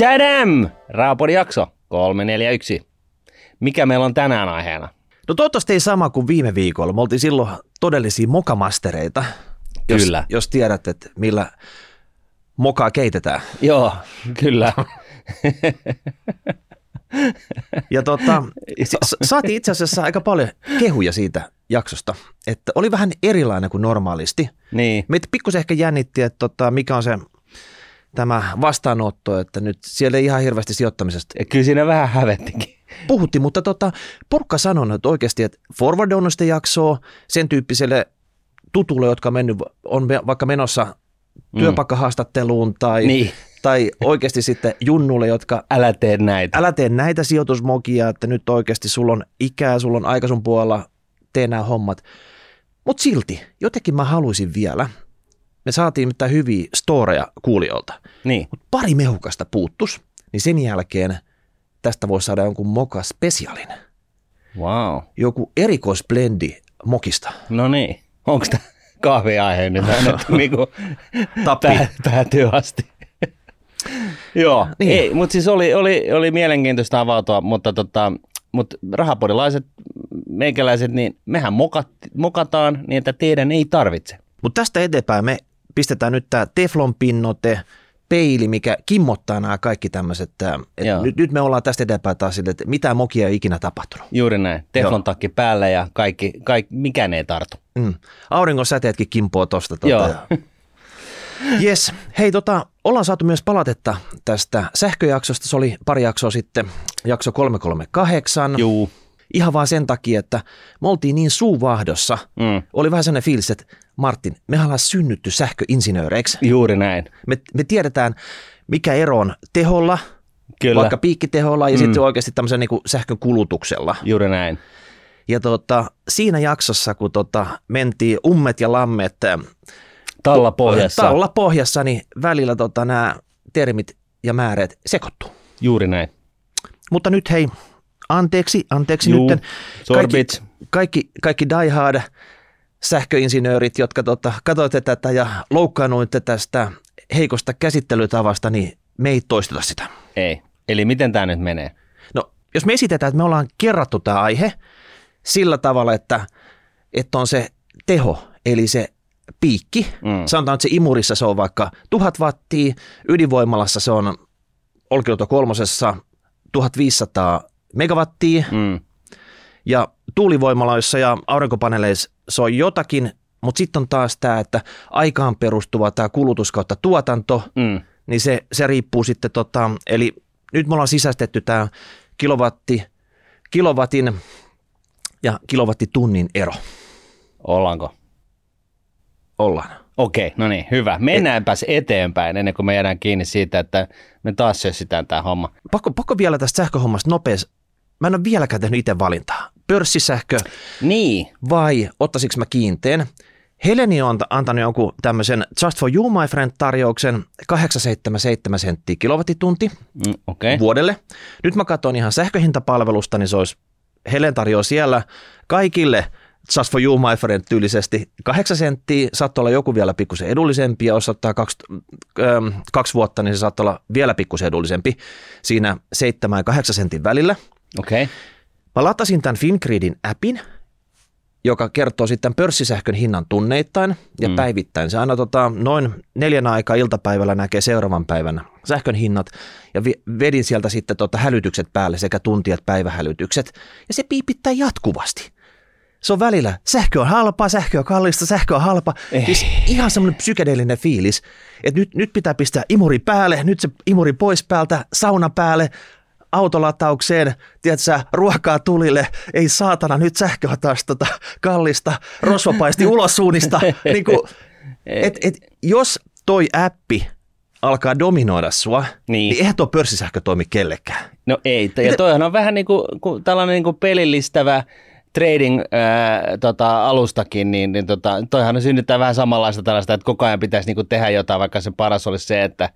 Chadam! Raapodi jakso 341. Mikä meillä on tänään aiheena? No toivottavasti ei sama kuin viime viikolla. Me oltiin silloin todellisia mokamastereita. Jos, Kyllä. Jos tiedät, että millä mokaa keitetään. Joo, kyllä. Ja tota, saatiin itse asiassa aika paljon kehuja siitä jaksosta, että oli vähän erilainen kuin normaalisti. niin. Meitä pikkusen ehkä jännitti, että tota, mikä on se tämä vastaanotto, että nyt siellä ei ihan hirveästi sijoittamisesta Ja kyllä siinä vähän hävettikin. puhuttiin, mutta tota, porukka sanoi että oikeasti, että forward on sitä jaksoa sen tyyppiselle tutulle, jotka on, mennyt, on vaikka menossa työpaikkahaastatteluun tai, Niin. tai oikeasti sitten junnulle, jotka Älä tee näitä. älä tee näitä sijoitusmokia, että nyt oikeasti sulla on ikää, sulla on aika sun puolella, tee nämä hommat. Mutta silti, jotenkin mä haluaisin vielä, me saatiin mitään hyviä storeja kuulijoilta, Niin. mutta pari mehukasta puuttus, niin sen jälkeen tästä voisi saada jonkun moka spesiaalin. Wow. Joku erikoisblendi mokista. No niin. Onko tämä kahviaihe nyt annettu niinku pää, päätyy asti? Joo, Niin. niin. ei, mutta siis oli, oli, oli mielenkiintoista avautua, mutta tota, mutta rahapodilaiset, meikäläiset, niin mehän mokat, mokataan niin, että teidän ei tarvitse. Mutta tästä eteenpäin me pistetään nyt tämä teflonpinnote, peili, mikä kimmottaa nämä kaikki tämmöiset. Nyt, nyt me ollaan tästä eteenpäin taas sille, että mitään mokia ei ikinä tapahtunut. Juuri näin. Teflon takki päällä ja kaikki, kaikki, mikään ei tartu. Mm. Auringon säteetkin kimpoo tosta. Tota, Joo. Yes. Hei, tota, ollaan saatu myös palautetta tästä sähköjaksosta. Se oli pari jaksoa sitten, jakso 338. Juu. Ihan vaan sen takia, että me oltiin niin suuvahdossa. Mm. Oli vähän sellainen fiilis, että Martin, me ollaan synnytty sähköinsinööreiksi. Juuri näin. Me, me tiedetään, mikä ero on teholla, Kyllä. vaikka piikkiteholla ja mm. sitten oikeasti tämmöisen niin sähkön kulutuksella. Juuri näin. Ja tota, siinä jaksossa, kun tota, mentiin ummet ja lammet äh, Talla pohjassa. talla pohjassa, niin välillä tota, nämä termit ja määrät sekoittuu. Juuri näin. Mutta nyt hei, anteeksi, anteeksi Juu, nyt. sorbit. Kaikki, kaikki, kaikki diehard sähköinsinöörit, jotka tota, katsoitte tätä ja loukkaannuitte tästä heikosta käsittelytavasta, niin me ei toisteta sitä. Ei. Eli miten tämä nyt menee? No, jos me esitetään, että me ollaan kerrattu tämä aihe sillä tavalla, että, että on se teho, eli se piikki. Mm. Sanotaan, että se imurissa se on vaikka 1000 wattia, ydinvoimalassa se on Olkiluoto kolmosessa 1500 megawattia Mm. ja tuulivoimaloissa ja aurinkopaneeleissa se on jotakin, mutta sitten on taas tämä, että aikaan perustuva tämä kulutus kautta tuotanto, Mm. niin se, se riippuu sitten, tota, eli nyt me ollaan sisäistetty tämä kilowatti, kilowatin ja kilowattitunnin ero. Ollaanko? Ollaan. Okei, no niin, hyvä. Mennäänpäs eteenpäin ennen kuin me jäädään kiinni siitä, että me taas sössitään tämä homma. Pakko, pakko vielä tästä sähköhommasta nopeasti. Mä en ole vieläkään tehnyt itse valintaa. Pörssisähkö Niin, vai ottaisinko mä kiinteen? Heleni on anta- antanut jonkun tämmöisen Just for you, my friend tarjouksen 877 senttiä kilowattitunti mm. Okay. vuodelle. Nyt mä katson ihan sähköhintapalvelusta, niin se olisi Helen tarjoaa siellä kaikille Just for you, my friend tyylisesti 8 senttiä, saattaa olla joku vielä pikkusen edullisempi, ja jos ottaa kaksi, ähm, kaksi vuotta, niin se saattaa olla vielä pikkusen edullisempi siinä 7 ja 8 sentin välillä. Okei. Okay. Mä latasin tämän Fingridin appin, joka kertoo sitten pörssisähkön hinnan tunneittain ja mm. päivittäin. Se aina tota, noin neljän aikaa iltapäivällä näkee seuraavan päivän sähkön hinnat ja vi- vedin sieltä sitten tota hälytykset päälle sekä tunti- että päivähälytykset ja se piipittää jatkuvasti. Se on välillä, sähkö on halpa, sähkö on kallista, sähkö on halpa. Ei. Siis ihan semmoinen psykedeellinen fiilis, että nyt, nyt pitää pistää imuri päälle, nyt se imuri pois päältä, sauna päälle, autolataukseen, tiedätkö, ruokaa tulille, ei saatana, nyt sähkö on taas tota kallista, rosvopaisti ulos suunnista. niin kuin, et, et, jos toi appi alkaa dominoida sua, niin, Niin. eihän tuo pörssisähkö toimi kellekään. No ei, ja toihan on vähän niin kuin, kuin tällainen niin kuin pelillistävä trading ää, tota, alustakin, niin, niin tota, toihan synnyttää vähän samanlaista tällaista, että koko ajan pitäisi niin kuin tehdä jotain, vaikka se paras olisi se, että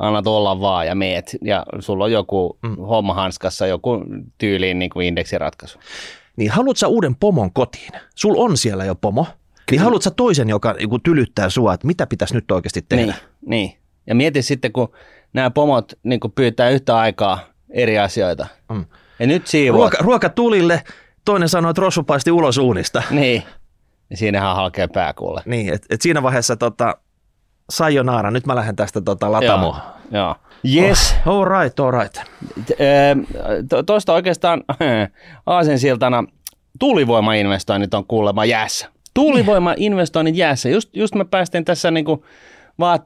annat olla vaan ja meet, ja sulla on joku mm. homma hanskassa, joku tyyliin niin kuin indeksiratkaisu. Niin haluat sä uuden pomon kotiin? Sul on siellä jo pomo. Niin haluat sä toisen, joka niin tylyttää sua, että mitä pitäisi nyt oikeasti tehdä? Niin, niin. Ja mieti sitten, kun nämä pomot niin kuin pyytää yhtä aikaa eri asioita. Mm. Ja nyt siivoat. Ruoka, ruoka tulille, toinen sanoi, että rossu paisti ulos uunista. Niin. Ja siinähän halkee pää kuule. Niin, et, et siinä vaiheessa tota, sayonara, nyt mä lähden tästä tota, latamoon. Joo. Joo. Yes. Oh, all right, all right. Tuosta oikeastaan aasensiltana tuulivoimainvestoinnit on kuulemma jäässä. Tuulivoimainvestoinnit jäässä. Just, just me päästiin tässä niinku vaat,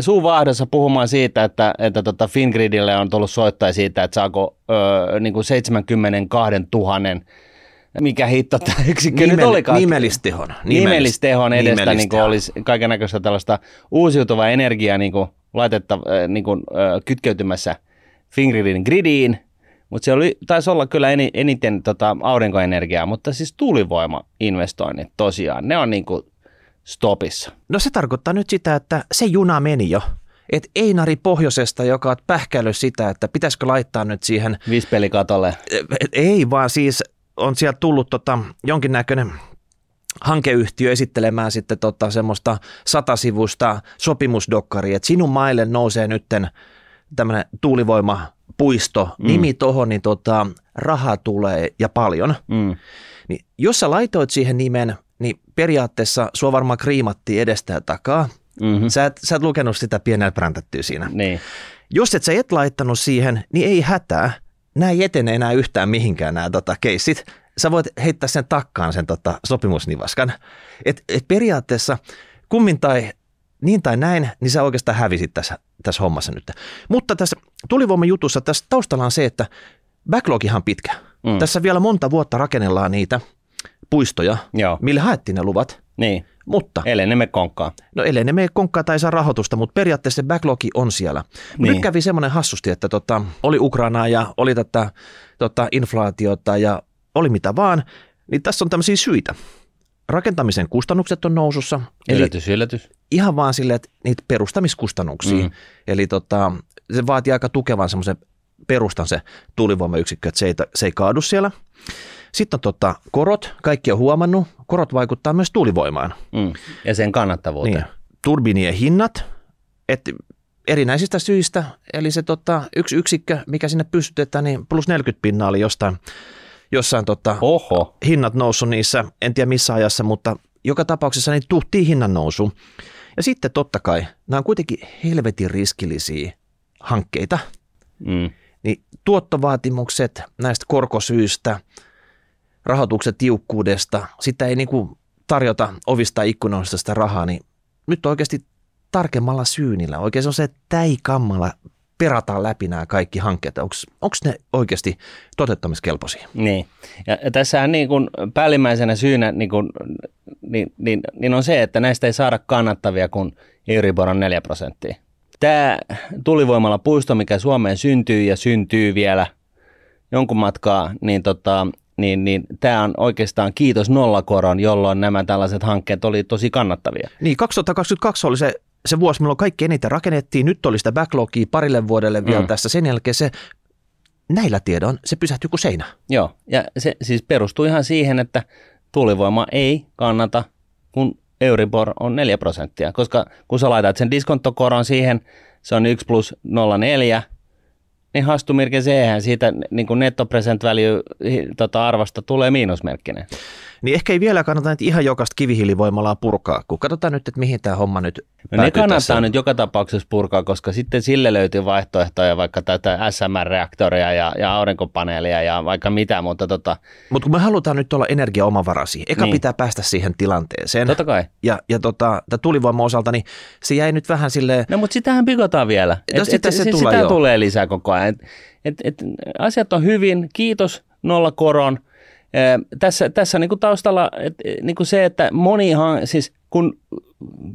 suuvaahdossa puhumaan siitä, että, että tota Fingridille on tullut soittaa siitä, että saako ö, niinku 72 000 mikä hitto tämä yksikkö Nimel, nyt olikaan. Nimellistehon. Nimellistehon edestä niin olisi kaiken näköistä tällaista uusiutuvaa energiaa niin kuin laitetta niin kuin, kytkeytymässä Fingridin gridiin, mutta se oli, taisi olla kyllä eniten tota, aurinkoenergiaa, mutta siis tuulivoima-investoinnit tosiaan, ne on niin kuin stopissa. No se tarkoittaa nyt sitä, että se juna meni jo. Et Einari Pohjoisesta, joka on pähkäillyt sitä, että pitäisikö laittaa nyt siihen... Vispelikatolle. Ei, vaan siis on sieltä tullut tota, jonkinnäköinen hankeyhtiö esittelemään sitten tota semmoista satasivusta sopimusdokkaria, että sinun maille nousee nytten tämmöinen tuulivoimapuisto, mm. nimi tohon, niin tota, rahaa tulee ja paljon. Mm. Niin jos sä laitoit siihen nimen, niin periaatteessa sua varmaan kriimattiin edestä ja takaa. Mm-hmm. Sä, et, sä et lukenut sitä pienellä präntättyä siinä. Niin. Jos et sä et laittanut siihen, niin ei hätää. Nämä ei etene enää yhtään mihinkään nämä tota, keissit. Sä voit heittää sen takkaan sen tota, sopimusnivaskan. Et, et periaatteessa kummin tai niin tai näin, niin sä oikeastaan hävisit tässä, tässä hommassa nyt. Mutta tässä tulivoiman jutussa tässä taustalla on se, että backlogihan pitkä. Mm. Tässä vielä monta vuotta rakennellaan niitä puistoja, Joo. mille haettiin ne luvat. Niin. Mutta, ellei ne me konkkaa. No ellei ne me konkkaa tai saa rahoitusta, mutta periaatteessa se backlogi on siellä. Niin. Nyt kävi semmoinen hassusti, että tota, oli Ukrainaa ja oli tätä tota, inflaatiota ja oli mitä vaan, niin tässä on tämmöisiä syitä. Rakentamisen kustannukset on nousussa. Yllätys, eli yllätys. Ihan vaan silleen, että niitä perustamiskustannuksia. Mm. Eli tota, se vaatii aika tukevan semmoisen perustan se tuulivoimayksikkö, että se ei, se ei kaadu siellä. Sitten on tota, korot, kaikki on huomannut, korot vaikuttaa myös tuulivoimaan. Mm. Ja sen kannattavuuteen. Niin. Turbinien hinnat, että erinäisistä syistä, eli se tota, yksi yksikkö, mikä sinne pystytetään, niin plus 40 pinnaa oli jostain, jossain tota, Oho. hinnat noussut niissä, en tiedä missä ajassa, mutta joka tapauksessa niin tuhtiin hinnan nousu. Ja sitten totta kai, nämä on kuitenkin helvetin riskillisiä hankkeita, mm. niin tuottovaatimukset näistä korkosyistä – rahoituksen tiukkuudesta, sitä ei niin kuin tarjota ovista ikkunoista sitä rahaa, niin nyt oikeasti tarkemmalla syynillä, oikein se on se täikammalla perataan läpi nämä kaikki hankkeet. Onko ne oikeasti toteuttamiskelpoisia? Niin. Ja, tässähän niin kuin päällimmäisenä syynä niin, kuin, niin, niin, niin on se, että näistä ei saada kannattavia, kun Euribor on 4 prosenttia. Tämä tulivoimalla puisto, mikä Suomeen syntyy ja syntyy vielä jonkun matkaa, niin tota, niin, niin tämä on oikeastaan kiitos nollakoron, jolloin nämä tällaiset hankkeet oli tosi kannattavia. Niin, 2022 oli se, se vuosi, milloin kaikki eniten rakennettiin. Nyt oli sitä backlogia parille vuodelle vielä mm. tässä. Sen jälkeen se näillä tiedon se pysähtyi kuin seinä. Joo, ja se siis perustuu ihan siihen, että tuulivoima ei kannata, kun Euribor on 4 prosenttia, koska kun sä laitat sen diskonttokoron siihen, se on 1 plus 0,4, niin hastumirke eihän siitä niin kuin netto present value tota, arvosta tulee miinusmerkkinen. Niin ehkä ei vielä kannata nyt ihan jokaista kivihiilivoimalaa purkaa, kun katsotaan nyt, että mihin tämä homma nyt no ne kannattaa tässä. nyt joka tapauksessa purkaa, koska sitten sille löytyy vaihtoehtoja, vaikka tätä SMR-reaktoria ja, ja aurinkopaneelia ja vaikka mitä, mutta tota... Mutta kun me halutaan nyt olla energiaomavarasi, eka niin. pitää päästä siihen tilanteeseen. Totta kai. Ja, ja tota, tulivoima osalta, niin se jäi nyt vähän silleen... No mutta sitähän pikotaan vielä. No, et, sitä, et, se, se tulee sitä tulee lisää koko ajan. Et, et, et, asiat on hyvin, kiitos nolla koron – tässä, tässä niin kuin taustalla et, niin kuin se, että monihan, siis kun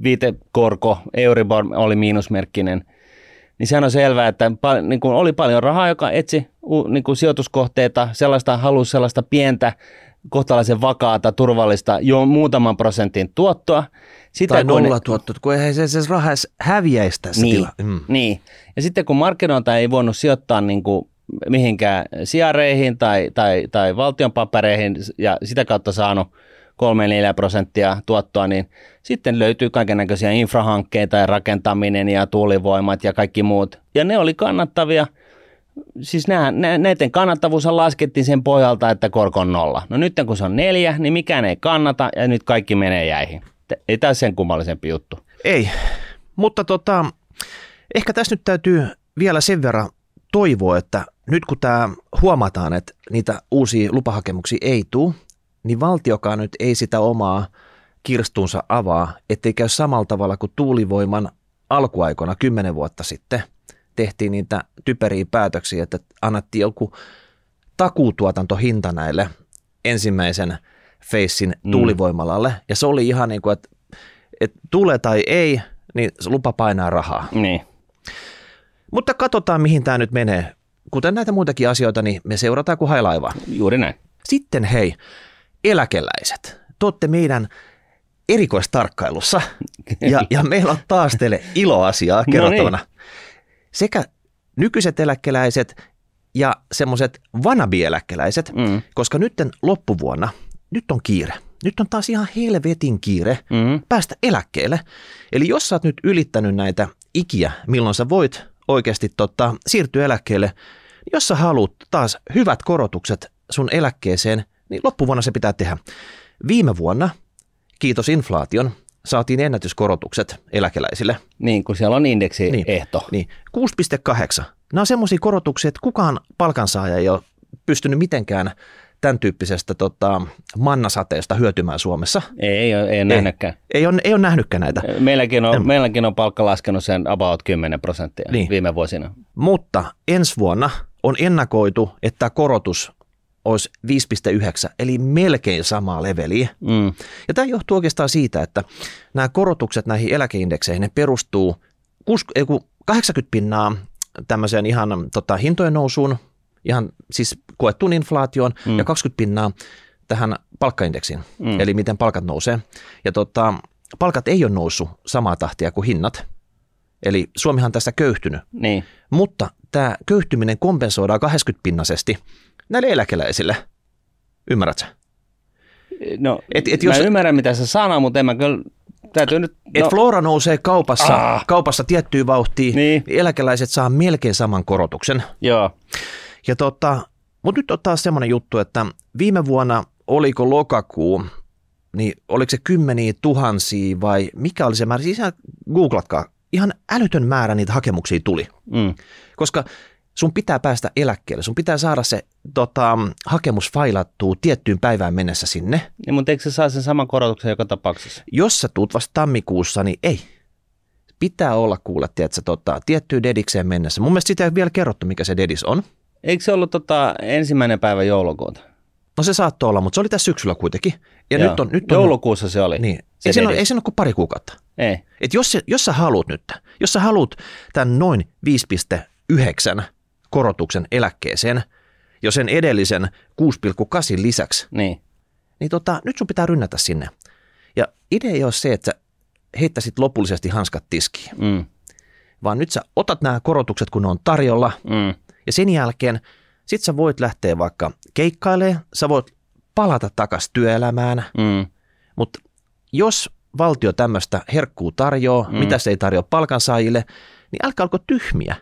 viitekorko, Euribor oli miinusmerkkinen, niin sehän on selvää, että niin kuin oli paljon rahaa, joka etsi niin kuin sijoituskohteita, sellaista halusi sellaista pientä, kohtalaisen vakaata, turvallista, jo muutaman prosentin tuottoa. Sitä, tai nolla tuottoa, kun ei se, se raha häviäisi tässä niin, tila. Mm. Niin, ja sitten kun markkinoilta ei voinut sijoittaa niin kuin mihinkään sijareihin tai, tai, tai valtionpapereihin ja sitä kautta saanut 3-4 prosenttia tuottoa, niin sitten löytyy kaikenlaisia infrahankkeita ja rakentaminen ja tuulivoimat ja kaikki muut. Ja ne oli kannattavia. Siis nää, nä, näiden kannattavuus laskettiin sen pohjalta, että korko on nolla. No nyt kun se on neljä, niin mikään ei kannata ja nyt kaikki menee jäihin. Ei tämä sen kummallisempi juttu. Ei, mutta tota, ehkä tässä nyt täytyy vielä sen verran toivoa, että nyt kun tämä huomataan, että niitä uusia lupahakemuksia ei tule, niin valtiokaan nyt ei sitä omaa kirstunsa avaa, ettei käy samalla tavalla kuin tuulivoiman alkuaikoina kymmenen vuotta sitten tehtiin niitä typeriä päätöksiä, että annettiin joku takuutuotantohinta näille ensimmäisen feissin mm. tuulivoimalalle. Ja se oli ihan niin kuin, että, että tulee tai ei, niin lupa painaa rahaa. Niin. Mutta katsotaan, mihin tämä nyt menee. Kuten näitä muitakin asioita, niin me seurataan kuin hailaivaa. Juuri näin. Sitten hei, eläkeläiset. Te olette meidän erikoistarkkailussa ja, ja meillä on taas teille iloasiaa kerrottavana. No niin. Sekä nykyiset eläkeläiset ja semmoiset vanabieläkeläiset, mm. koska nytten loppuvuonna, nyt on kiire. Nyt on taas ihan helvetin kiire mm. päästä eläkkeelle. Eli jos sä oot nyt ylittänyt näitä ikiä, milloin sä voit oikeasti tota, siirtyä eläkkeelle, jos sä haluat taas hyvät korotukset sun eläkkeeseen, niin loppuvuonna se pitää tehdä. Viime vuonna, kiitos inflaation, saatiin ennätyskorotukset eläkeläisille. Niin, kun siellä on indeksiehto. Niin, niin 6,8. Nämä on semmoisia korotuksia, että kukaan palkansaaja ei ole pystynyt mitenkään tämän tyyppisestä tota, mannasateesta hyötymään Suomessa. Ei, ei, ole, ei ole nähnytkään. Ei, ei, ole, ei ole nähnytkään näitä. Meilläkin on, meilläkin on palkka laskenut sen about 10 prosenttia niin. viime vuosina. Mutta ensi vuonna on ennakoitu, että korotus olisi 5,9, eli melkein samaa leveliä. Mm. Ja tämä johtuu oikeastaan siitä, että nämä korotukset näihin eläkeindekseihin, ne perustuu 80 pinnaa tämmöiseen ihan tota, hintojen nousuun, ihan siis koettuun inflaatioon, mm. ja 20 pinnaa tähän palkkaindeksiin, mm. eli miten palkat nousee. Ja tota, palkat ei ole noussut samaa tahtia kuin hinnat, eli Suomihan on tässä köyhtynyt. Niin. Mutta tämä köyhtyminen kompensoidaan 80 pinnasesti näille eläkeläisille. Ymmärrätkö? No, et, et jos, mä ymmärrän mitä sä sanoo, mutta en mä kyllä täytyy nyt... No. Et Flora nousee kaupassa, ah. kaupassa tiettyyn vauhtiin, niin eläkeläiset saa melkein saman korotuksen. Joo. Ja tota, mutta nyt on taas semmoinen juttu, että viime vuonna oliko lokakuu, niin oliko se kymmeniä tuhansia vai mikä oli se määrä, siis ihan googlatkaa, ihan älytön määrä niitä hakemuksia tuli. Mm. Koska sun pitää päästä eläkkeelle, sun pitää saada se tota, hakemus failattua tiettyyn päivään mennessä sinne. Niin, mutta eikö se saa sen saman korotuksen joka tapauksessa? Jos sä tuut vasta tammikuussa, niin ei. Pitää olla kuulla, tiedätkö, tota, tiettyyn dedikseen mennessä. Mun mielestä sitä ei vielä kerrottu, mikä se dedis on. Eikö se ollut tota, ensimmäinen päivä joulukuuta? No se saattoi olla, mutta se oli tässä syksyllä kuitenkin. Ja Joo. nyt on, nyt on, Joulukuussa se oli. Niin. Se ei, se ole, ei se ole kuin pari kuukautta. Ei. Et jos, jos sä haluat nyt, jos sä haluat tämän noin 5,9 korotuksen eläkkeeseen jo sen edellisen 6,8 lisäksi, niin, niin tota, nyt sun pitää rynnätä sinne. Ja idea ei ole se, että sä heittäisit lopullisesti hanskat tiskiin, mm. vaan nyt sä otat nämä korotukset, kun ne on tarjolla, mm. Ja sen jälkeen sit sä voit lähteä vaikka keikkailemaan, sä voit palata takaisin työelämään, mm. mutta jos valtio tämmöistä herkkuu tarjoaa, mm. mitä se ei tarjoa palkansaajille, niin älkää alko tyhmiä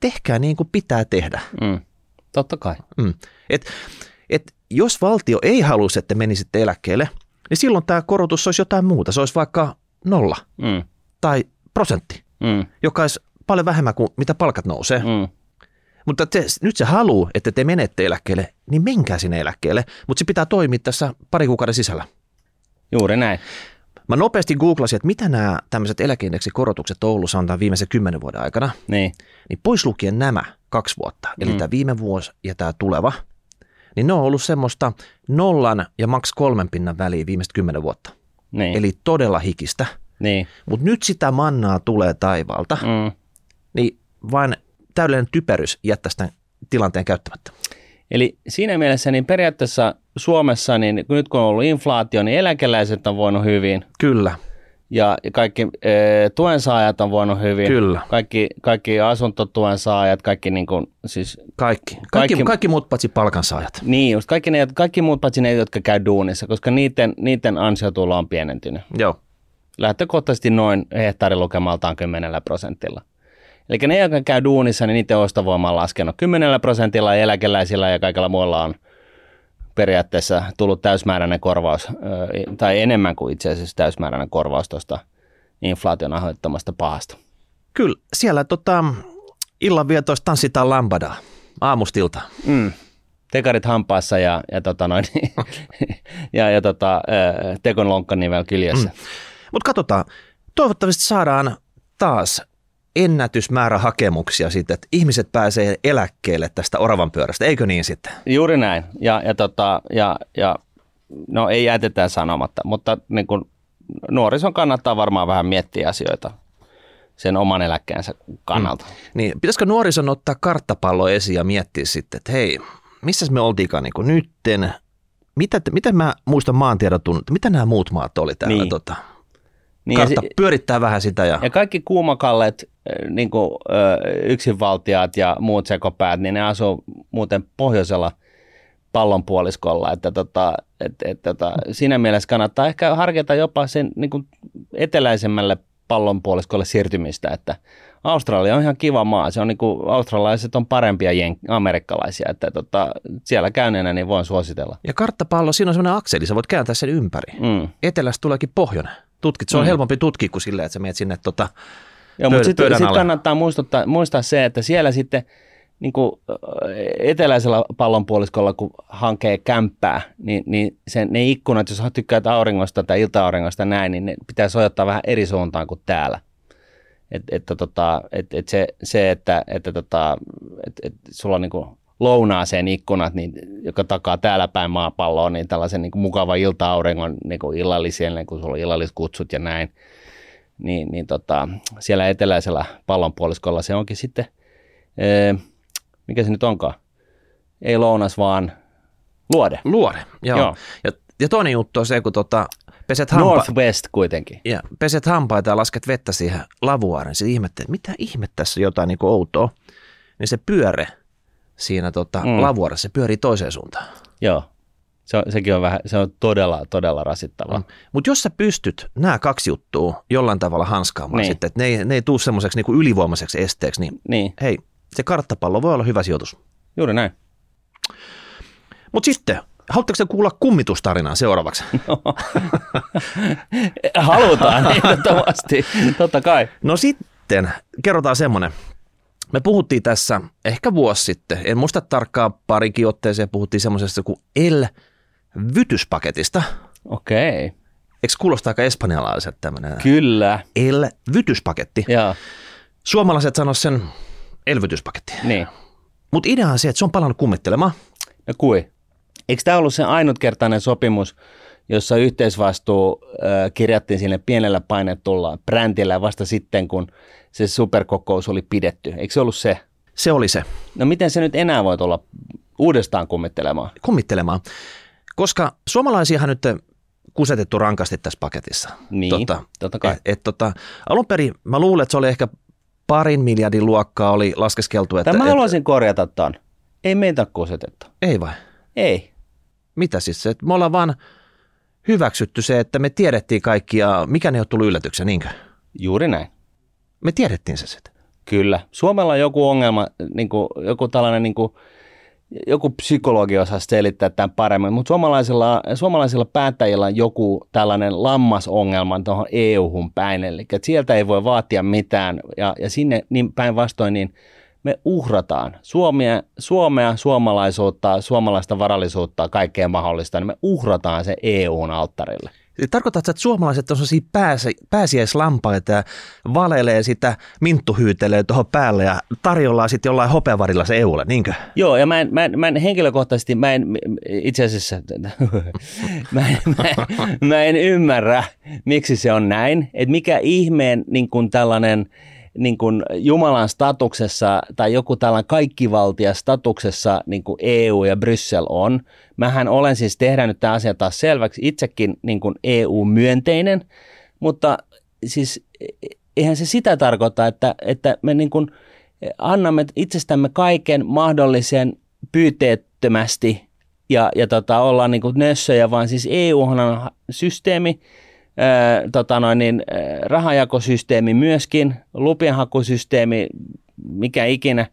tehkää niin kuin pitää tehdä. Mm. Totta kai. Mm. Et, et jos valtio ei halusi, että menisitte eläkkeelle, niin silloin tämä korotus olisi jotain muuta. Se olisi vaikka nolla mm. tai prosentti, mm. joka olisi paljon vähemmän kuin mitä palkat nousee. Mm. Mutta te, nyt se haluaa, että te menette eläkkeelle, niin menkää sinne eläkkeelle, mutta se pitää toimia tässä pari kuukauden sisällä. Juuri näin. Mä nopeasti googlasin, että mitä nämä tämmöiset eläkeindeksikorotukset on ollut sanotaan viimeisen kymmenen vuoden aikana. Niin. Niin pois lukien nämä kaksi vuotta, eli mm. tämä viime vuosi ja tämä tuleva, niin ne on ollut semmoista nollan ja maks kolmen pinnan väliin viimeiset kymmenen vuotta. Niin. Eli todella hikistä. Niin. Mutta nyt sitä mannaa tulee taivaalta, mm. niin vain täydellinen typerys jättää sitä tilanteen käyttämättä. Eli siinä mielessä niin periaatteessa Suomessa, niin nyt kun on ollut inflaatio, niin eläkeläiset on voinut hyvin. Kyllä. ja kaikki e, tuen saajat on voinut hyvin. Kyllä. Kaikki, kaikki asuntotuen saajat, kaikki niin kuin, siis Kaikki. Kaikki, Kaikki- kaikki muut paitsi palkansaajat. niin just, kaikki, ne, kaikki muut paitsi ne, jotka käy duunissa, koska niiden, niiden ansiotulo on pienentynyt. Joo. Lähtökohtaisesti noin hehtaarilukemaltaan 10 prosentilla. Eli ne, jotka käy duunissa, niin niiden ostovoima on laskenut 10 prosentilla ja eläkeläisillä ja kaikilla muilla on periaatteessa tullut täysmääräinen korvaus, tai enemmän kuin itse asiassa täysmääräinen korvaus tuosta inflaation aiheuttamasta pahasta. Kyllä, siellä tota, illanvietoissa tanssitaan lambadaa aamustilta. Mm. Tekarit hampaassa ja, ja, tota noin, ja, ja tota, tekon lonkkanivel kyljessä. Mm. Mutta katsotaan, toivottavasti saadaan taas ennätysmäärä hakemuksia sitten, että ihmiset pääsee eläkkeelle tästä oravan pyörästä, eikö niin sitten? Juuri näin. Ja, ja, tota, ja, ja no ei jätetä sanomatta, mutta niin kuin, nuorison kannattaa varmaan vähän miettiä asioita sen oman eläkkeensä kannalta. Mm. Niin, pitäisikö nuorison ottaa karttapallo esiin ja miettiä sitten, että hei, missä me oltiinkaan niin nytten, mitä, mitä mä muistan maantiedon tunnut, mitä nämä muut maat oli täällä, Niin. tota, Niin, ja, kartta si- pyörittää vähän sitä ja, ja kaikki kuumakallet, niin kuin, yksinvaltiaat ja muut sekopäät, niin ne asuu muuten pohjoisella pallonpuoliskolla, että tota, et, et, tota, siinä mielessä kannattaa ehkä harkita jopa sen niin kuin eteläisemmälle pallonpuoliskolle siirtymistä, että Australia on ihan kiva maa, se on niin kuin, australaiset on parempia jen- amerikkalaisia, että tota, siellä käyneenä niin voin suositella. ja karttapallo, siinä on semmoinen akseli, sä voit kääntää sen ympäri. Mm. Etelästä tuleekin pohjoinen. Tutkit, se on Mm. helpompi tutkia kuin silleen, että sä menet sinne tota, Joo, mutta sitten sit kannattaa muistuttaa, muistaa se, että siellä sitten niin kuin eteläisellä pallonpuoliskolla, kun hankee kämppää, niin, niin sen, ne ikkunat, jos tykkäät auringosta tai ilta-auringosta näin, niin ne pitää sojottaa vähän eri suuntaan kuin täällä. Et, että tota, et, et se, se, että, että tota, et, et sulla on niin kuin lounaaseen ikkunat, niin, joka takaa täällä päin maapalloa, niin tällaisen niin kuin mukava ilta-auringon niin kuin illalliselle, kun sulla on illalliskutsut ja näin, niin, niin tota, siellä eteläisellä pallonpuoliskolla se onkin sitten, ee, mikä se nyt onkaan, ei lounas, vaan luode. luode. Joo. Joo. Ja, ja toinen juttu on se, kun tota, peset, hampa- Northwest kuitenkin. ja peset hampaita ja lasket vettä siihen lavuaariin, se ihmettä, että mitä ihmettä tässä jotain niin outoa, niin se pyöre siinä tota, Mm. lavuaarissa, se pyörii toiseen suuntaan. Joo, se on, sekin on vähän, se on todella, todella rasittavaa. Mm. Mutta jos sä pystyt nämä kaksi juttua jollain tavalla hanskaamaan Niin. sitten, että ne ei, ne ei tuu semmoiseksi niin ylivoimaiseksi esteeksi, niin Niin, hei, se karttapallo voi olla hyvä sijoitus. juuri näin. Mutta sitten, haluatteko te kuulla kummitustarinaa seuraavaksi? Halutaan ehdottomasti, totta kai. No sitten, kerrotaan semmoinen. Me puhuttiin tässä ehkä vuosi sitten, en muista tarkkaan parinkin otteeseen, puhuttiin semmoisesta kuin El-vytyspaketista. Okei, Eikö kuulostaa aika espanjalaiset tämmöinen kyllä. El-vytyspaketti? Joo, Suomalaiset sanoo sen elvytyspaketti. niin. Mutta idea on se, että se on palannut kummittelemaan. No kui? Eikö tämä ollut se ainutkertainen sopimus, jossa yhteisvastuu äh, kirjattiin sinne pienellä painetulla brändillä vasta sitten, kun se superkokous oli pidetty? Eikö se ollut se? Se oli se, No miten se nyt enää voi tulla uudestaan kummittelemaan? kummittelemaan. Koska suomalaisiahan nyt kusetettu rankasti tässä paketissa. Niin, totta kai. Et, et, tota, alun perin mä luulen, että se oli ehkä parin miljardin luokkaa oli laskeskeltu. Että, Tämä mä et, haluaisin korjata ton. Ei meitä kusetettu. ei vai? Ei. Mitä siis? Et me ollaan vaan hyväksytty se, että me tiedettiin kaikki ja mikä ne on tullut yllätyksen, niinkö? Juuri näin. Me tiedettiin se sitten. Kyllä. Suomella on joku ongelma, niin kuin, joku tällainen, niin kuin, joku psykologi osaa selittää tämän paremmin, mutta suomalaisilla, suomalaisilla päättäjillä on joku tällainen lammasongelma tuohon EU-hun päin, eli että sieltä ei voi vaatia mitään, ja, ja sinne niin päinvastoin niin me uhrataan Suomea, Suomea, suomalaisuutta, suomalaista varallisuutta, kaikkea mahdollista, niin me uhrataan se EUn alttarille. Tarkoitatko, että suomalaiset on sellaisia pääsi, pääsiäislampaita ja valelee sitä minttuhyytelee tuohon päälle ja tarjollaan sitten jollain hopeavarilla se EUlle, niinkö? Joo, ja mä en, mä en, mä en henkilökohtaisesti, mä en itse asiassa, mä en, mä, mä en ymmärrä, miksi se on näin, että mikä ihmeen niin kuin tällainen niin kuin Jumalan statuksessa tai joku tällainen kaikkivaltia statuksessa niin kuin EU ja Bryssel on. Mähän olen siis tehdä nyt tämä asia taas selväksi, itsekin niin kuin EU-myönteinen, mutta siis eihän se sitä tarkoita, että, että me niin kuin annamme itsestämme kaiken mahdollisen pyyteettömästi ja, ja tota, ollaan niin kuin nössöjä, vaan siis EU on systeemi, tota noin, niin, rahajakosysteemi myöskin, lupienhakusysteemi, mikä ikinä.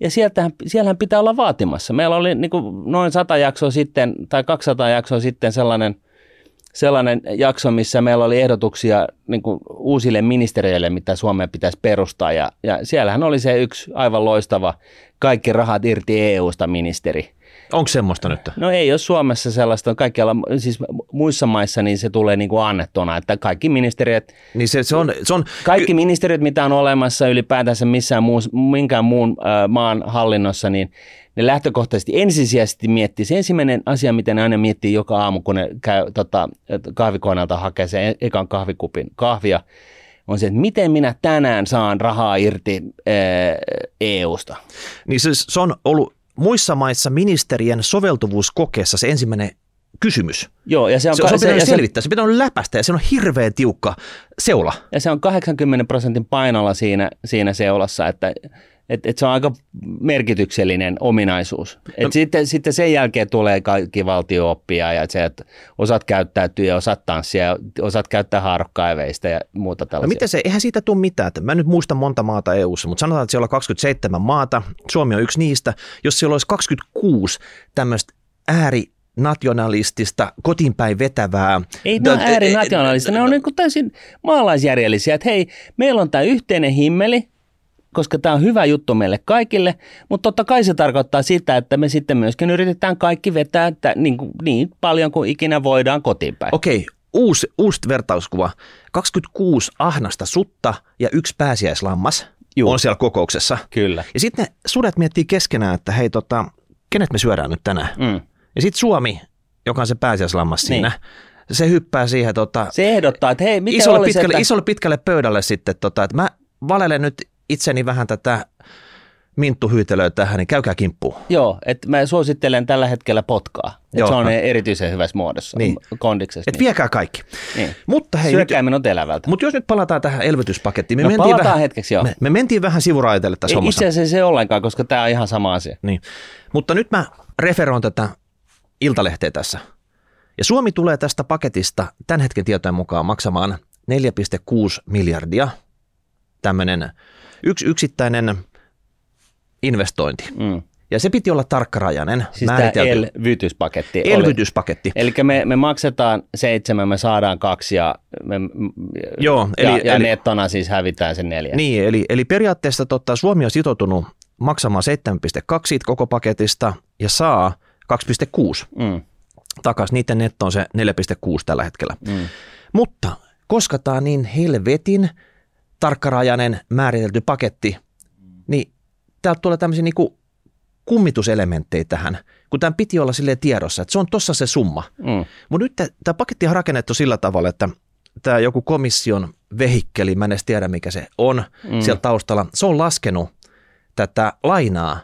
Ja sieltähän, siellähän pitää olla vaatimassa. Meillä oli niin kuin noin 100 jaksoa sitten tai 200 jaksoa sitten sellainen, sellainen jakso, missä meillä oli ehdotuksia niin kuin uusille ministeriöille, mitä Suomeen pitäisi perustaa. Ja, ja siellähän oli se yksi aivan loistava kaikki rahat irti EU-sta ministeri. Onko semmoista nyt? No ei ole Suomessa sellaista, kaikkialla, siis muissa maissa niin se tulee niin kuin annettuna, että kaikki ministeriöt, Niin se, se on, se on kaikki ministeriöt, mitä on olemassa ylipäätänsä missään muus, minkään muun äh, maan hallinnossa, niin ne lähtökohtaisesti ensisijaisesti miettii. Se ensimmäinen asia, mitä ne aina miettii joka aamu, kun ne käy tota, kahvikoneelta hakee sen ekan kahvikupin kahvia, on se, että miten minä tänään saan rahaa irti äh, EUsta. Niin se, se on ollut muissa maissa ministerien soveltuvuuskokeessa se ensimmäinen kysymys. Joo, ja se on, Se, se on pitänyt se, selvittää, se pitää olla läpästä ja se on hirveän tiukka seula. ja se on 80 prosentin painolla siinä, siinä seulassa, että et, et se on aika merkityksellinen ominaisuus. Et No- sitten, sitten sen jälkeen tulee kaikki valtiooppia ja se, että osat käyttäytyy ja osat tanssia ja osat käyttää haarokkaiveista ja muuta No tällaisia. miten se, eihän siitä tule mitään. Mä nyt muista monta maata EU-ssa, mutta sanotaan, että siellä on 27 maata. Suomi on yksi niistä. Jos siellä olisi 26 tämmöistä äärinationalistista, kotiinpäin vetävää. Ei ne Ö, äärinationalista, ne on niin kuin täysin maalaisjärjellisiä, että hei, meillä on tämä yhteinen himmeli, koska tämä on hyvä juttu meille kaikille, mutta totta kai se tarkoittaa sitä, että me sitten myöskin yritetään kaikki vetää että niin, niin paljon kuin ikinä voidaan kotiin päin. Okei, uusi, uusi vertauskuva. 26 ahnasta sutta ja yksi pääsiäislammas Juu. on siellä kokouksessa. Kyllä. Ja sitten ne sudet miettii keskenään, että hei, tota, kenet me syödään nyt tänään. Mm. Ja sitten Suomi, joka on se pääsiäislammas siinä, se hyppää siihen tota, Se ehdottaa, että hei, miten isolle, olisi, pitkälle, että... isolle pitkälle pöydälle sitten, tota, että mä valelen nyt itseni vähän tätä minttuhyytelöä tähän, niin käykää kimppuun. Joo, että mä suosittelen tällä hetkellä potkaa. Joo. se on erityisen hyvässä muodossa Niin. kondiksessa. Et viekää kaikki. niin. Mutta hei, Syökääminen on elävältä. mutta jos nyt palataan tähän elvytyspakettiin. Me, No mentiin palataan vähän, hetkeksi, joo. me, me mentiin vähän sivuraiteille tässä Ei hommassa. itse asiassa se ollenkaan, koska tämä on ihan sama asia. Niin. Mutta nyt mä referoin tätä iltalehteä tässä. Ja Suomi tulee tästä paketista tämän hetken tietojen mukaan maksamaan 4,6 miljardia. Tämmöinen yksi yksittäinen investointi. Mm. Ja se piti olla tarkkarajainen, Siis tämä elvytyspaketti. elvytyspaketti. Eli me, me maksetaan seitsemän, me saadaan kaksi ja, me, Joo, ja, eli, ja eli, nettona siis hävitään sen neljä. niin, eli, eli periaatteessa tota, Suomi on sitoutunut maksamaan 7,2 siitä koko paketista ja saa 2,6 Mm, takaisin. Niiden netto on se 4,6 tällä hetkellä. mm. Mutta koska tämä on niin helvetin tarkkarajainen määritelty paketti, niin täältä tulee tämmöisiä niinku kummituselementtejä tähän, kun tämän piti olla sille tiedossa, että se on tossa se summa. Mm. Mutta nyt tämä paketti on rakennettu sillä tavalla, että tämä joku komission vehikkeli, mä en edes tiedä mikä se on mm. siellä taustalla, se on laskenut tätä lainaa,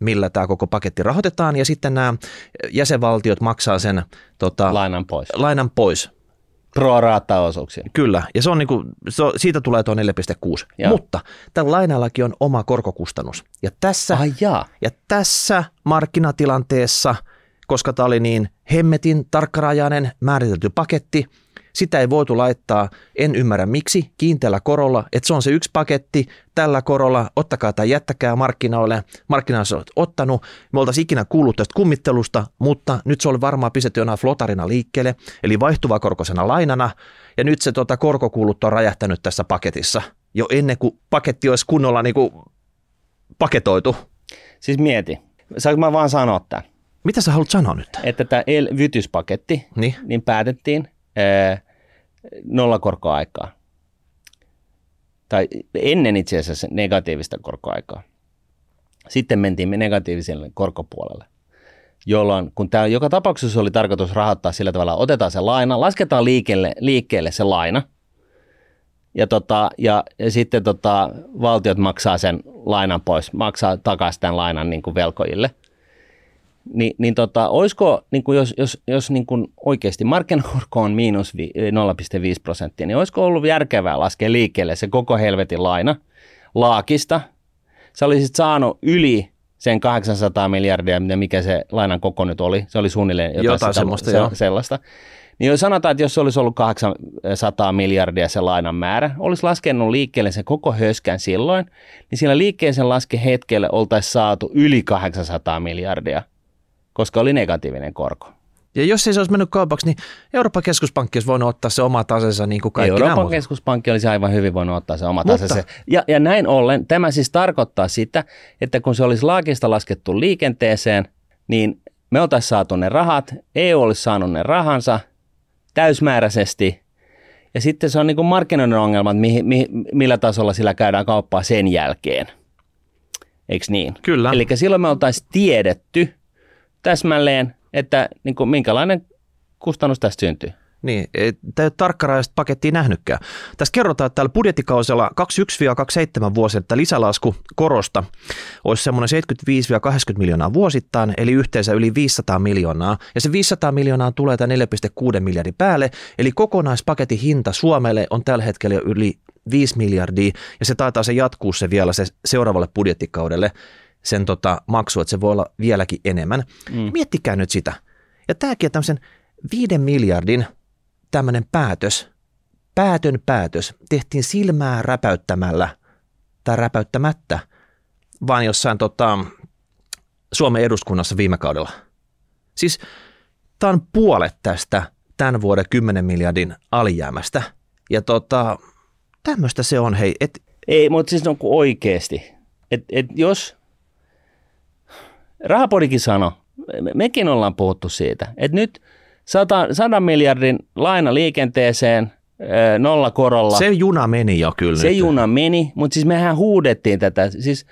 millä tämä koko paketti rahoitetaan, ja sitten nämä jäsenvaltiot maksaa sen tota, Lainan pois. lainan pois. Pro rata osuuksia. Kyllä, ja se on niinku, se on, siitä tulee tuo 4,6. Joo. Mutta tällä lainallakin on oma korkokustannus. Ja tässä, Ai jaa. ja tässä markkinatilanteessa, koska tämä oli niin hemmetin tarkkarajainen määritelty paketti, sitä ei voitu laittaa, en ymmärrä miksi, kiinteällä korolla, että se on se yksi paketti, tällä korolla, ottakaa tai jättäkää markkinoille, markkinoilla olet ottanut, me oltaisiin ikinä kuullut tästä kummittelusta, mutta nyt se oli varmaan pistetty jonain flotarina liikkeelle, eli vaihtuvakorkoisena lainana, ja nyt se tota, korkokulut on räjähtänyt tässä paketissa, jo ennen kuin paketti olisi kunnolla niin kuin paketoitu. Siis mieti. Saanko mä vaan sanoa tämän? Mitä sä haluat sanoa nyt? Että tämä elvytyspaketti, Niin. niin päätettiin ää, nollakorkoaikaa. Tai ennen itse asiassa negatiivista korkoaikaa. Sitten mentiin negatiiviselle korkopuolelle, jolloin kun tämä joka tapauksessa oli tarkoitus rahoittaa sillä tavalla, otetaan se laina, lasketaan liikkeelle, liikkeelle se laina, ja, tota, ja, ja sitten tota, valtiot maksaa sen lainan pois, maksaa takaisin tämän lainan niin kuin velkojille. Niin, niin tota, olisiko, niin kuin jos, jos, jos niin kuin oikeasti markkinakorko on miinus 0,5 prosenttia, niin olisiko ollut järkevää laskea liikkeelle se koko helvetin laina laakista? Sä olisit saanut yli sen 800 miljardia, mikä se lainan koko nyt oli. Se oli suunnilleen jotain, Jotain sitä, semmoista, se, sellaista. Niin jos sanotaan, että jos se olisi ollut 800 miljardia se lainan määrä, olisi laskenut liikkeelle sen koko höskän silloin, niin sillä liikkeeseen laske hetkellä oltaisiin saatu yli 800 miljardia, koska oli negatiivinen korko. Ja jos ei se olisi mennyt kaupaksi, niin Euroopan keskuspankki olisi voinut ottaa se oma tasensa niin kuin kaikki Euroopan nämä. keskuspankki olisi aivan hyvin voinut ottaa se oma Mutta- taseensa. Ja, ja näin ollen tämä siis tarkoittaa sitä, että kun se olisi laakista laskettu liikenteeseen, niin me oltaisiin saatu ne rahat, EU olisi saanut ne rahansa täysmääräisesti, ja sitten se on niin kuin markkinoiden ongelma, että mihin, mihin, millä tasolla sillä käydään kauppaa sen jälkeen. Eikö niin? Kyllä. Eli silloin me oltaisiin tiedetty täsmälleen, että niin kuin minkälainen kustannus tästä syntyy. Niin, tämä ei ole tarkkarajaista pakettia nähnytkään. Tässä kerrotaan, että tällä budjettikausella 21-27 vuosi, että lisälasku korosta olisi semmoinen 75-80 miljoonaa vuosittain, eli yhteensä yli 500 miljoonaa. Ja se 500 miljoonaa tulee tämän 4,6 miljardin päälle, eli kokonaispaketin hinta Suomelle on tällä hetkellä jo yli 5 miljardia, ja se taitaa se jatkuu se vielä se seuraavalle budjettikaudelle sen tota, maksu, että se voi olla vieläkin enemmän. Mm. Miettikää nyt sitä. Ja tämäkin tämmöisen 5 miljardin tämmöinen päätös, päätön päätös, tehtiin silmää räpäyttämällä tai räpäyttämättä, vaan jossain tota, Suomen eduskunnassa viime kaudella. Siis tämä on puolet tästä tämän vuoden 10 miljardin alijäämästä. Ja tota, tämmöistä se on, hei, et, Ei, mutta siis on kuin oikeasti. Et, et jos, Rahapodikin sano, me- mekin ollaan puhuttu siitä, että nyt 100, 100 miljardin laina liikenteeseen nolla korolla. se juna meni jo kyllä Se nyt. juna meni, mutta siis mehän huudettiin tätä. Siis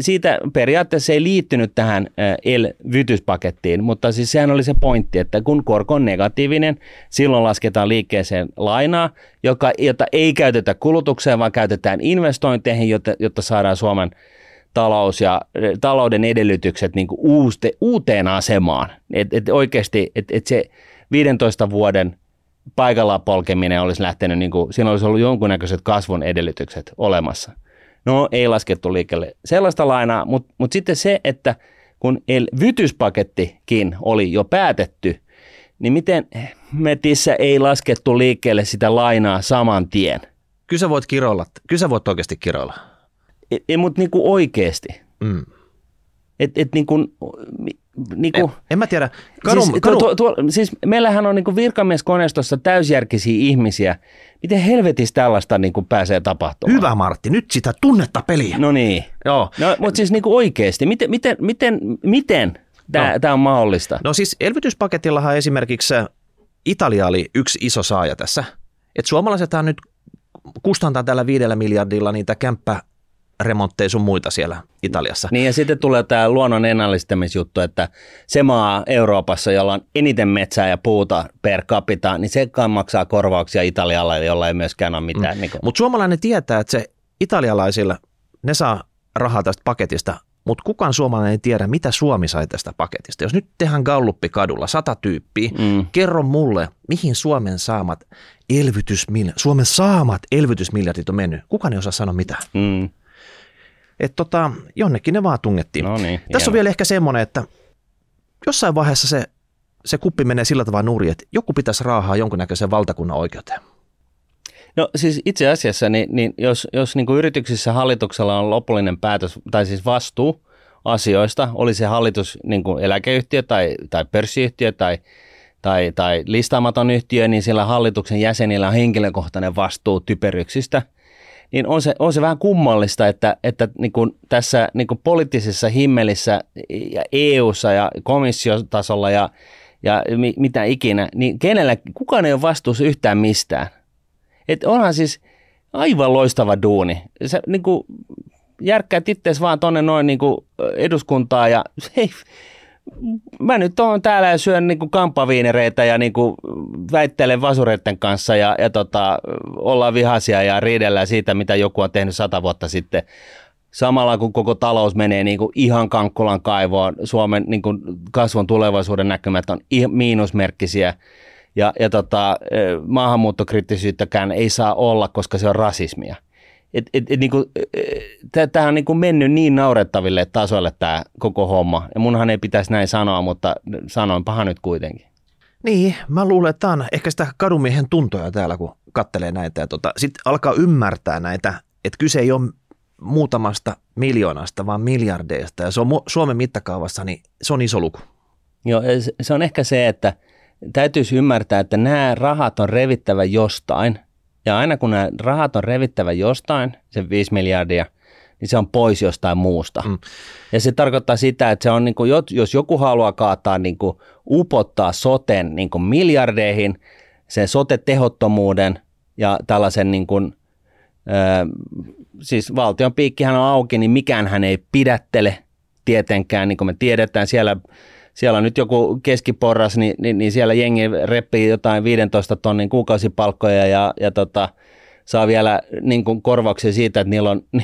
siitä periaatteessa ei liittynyt tähän äh, elvytyspakettiin, mutta siis sehän oli se pointti, että kun korko on negatiivinen, silloin lasketaan liikkeeseen lainaa, joka, jota ei käytetä kulutukseen, vaan käytetään investointeihin, jotta, jotta saadaan Suomen talous ja talouden edellytykset niin kuin uuste, uuteen asemaan. Et, et oikeasti, että et se 15 vuoden paikallaan polkeminen olisi lähtenyt, niin kuin, siinä olisi ollut jonkunnäköiset kasvun edellytykset olemassa. No ei laskettu liikkeelle sellaista lainaa, mutta mut sitten se, että kun vytyspakettikin oli jo päätetty, niin miten metissä ei laskettu liikkeelle sitä lainaa saman tien? Kyllä sä voit kiroilla, kyllä sä voit oikeasti kiroilla. Ei, ei mutta niinku oikeasti. Mm. Et, et niinku, mi- niinku, En mä tiedä. Kadun, siis, kadun, tuo, tuo, siis meillähän on niinku virkamieskoneistossa täysjärkisiä ihmisiä. Miten helvetissä tällaista niinku pääsee tapahtumaan? hyvä Martti, nyt sitä tunnetta peliä. No niin. Joo. No, mutta siis niinku oikeasti, miten, miten, miten, miten tämä No. no. on mahdollista? No siis elvytyspaketillahan esimerkiksi Italia oli yksi iso saaja tässä. Et suomalaisethan nyt kustantaa tällä viidellä miljardilla niitä kämppäremontteja sun muita siellä Italiassa. Niin ja sitten tulee tämä luonnon ennallistamisjuttu, että se maa Euroopassa, jolla on eniten metsää ja puuta per capita, niin se maksaa korvauksia Italialle, jolla ei myöskään ole mitään. Mm. Niin Mutta suomalainen tietää, että se italialaisilla, ne saa rahaa tästä paketista, mutta kukaan suomalainen ei tiedä, mitä Suomi sai tästä paketista. Jos nyt tehdään Galluppi kadulla, sata tyyppiä, Mm. kerro mulle, mihin Suomen saamat elvytysmiljardit, Suomen saamat elvytysmiljardit on mennyt. Kukaan ei osaa sanoa mitään. mm. Et tota, jonnekin ne vaan tungettiin. No niin, Tässä on hieno. vielä ehkä semmoinen, että jossain vaiheessa se, se kuppi menee sillä tavalla nurin, että joku pitäisi raahaa jonkunnäköisen valtakunnan oikeuteen. No siis itse asiassa, niin, niin jos, jos niin kuin yrityksissä hallituksella on lopullinen päätös, tai siis vastuu asioista, oli se hallitus niin kuin eläkeyhtiö tai, tai pörssiyhtiö tai, tai, tai listaamaton yhtiö, niin sillä hallituksen jäsenillä on henkilökohtainen vastuu typeryksistä, niin on se, on se vähän kummallista, että, että niin kuin tässä niin kuin poliittisessa himmelissä ja EU-ssa ja komissiotasolla ja, ja mi, mitä ikinä, niin kenellä, kukaan ei ole vastuussa yhtään mistään. Et onhan siis aivan loistava duuni. Sä niin kuin, järkkäät ittees vaan tonne noin niin kuin, eduskuntaa ja mä nyt oon täällä ja syön niin kuin kampaviinereitä ja niin kuin, väittelen vasureiden kanssa ja, ja tota, ollaan vihaisia ja riidellään siitä, mitä joku on tehnyt sata vuotta sitten. samalla kun koko talous menee niin kuin ihan kankkulan kaivoon, Suomen niin kuin kasvun tulevaisuuden näkymät on miinusmerkkisiä, ja, ja tota, maahanmuuttokriittisyyttäkään ei saa olla, koska se on rasismia. Et, et, et, niin tämä on niin kuin mennyt niin naurettaville tasoille tämä koko homma. Ja munhan ei pitäisi näin sanoa, mutta sanoinpaha nyt kuitenkin. Niin, mä luulen, että tämä on ehkä sitä kadumiehen tuntoja täällä, kun kattelee näitä. Ja tota, sitten alkaa ymmärtää näitä, että kyse ei ole muutamasta miljoonasta, vaan miljardeista. Ja se on Suomen mittakaavassa, niin se on iso luku. Joo, se on ehkä se, että täytyisi ymmärtää, että nämä rahat on revittävä jostain. Ja aina kun nämä rahat on revittävä jostain, se 5 miljardia, niin se on pois jostain muusta. Mm. Ja se tarkoittaa sitä, että se on niin kuin, jos joku haluaa kaataa, niin kuin, upottaa soten niin kuin miljardeihin, sen sote-tehottomuuden ja tällaisen niin kuin, siis valtion piikkihän on auki, niin mikään hän ei pidättele tietenkään, niin kuin me tiedetään, siellä, siellä on nyt joku keskiporras, niin, niin, niin siellä jengi reppii jotain 15 tonnin kuukausipalkkoja ja, ja tota, saa vielä niin kuin korvauksia siitä, että niillä on,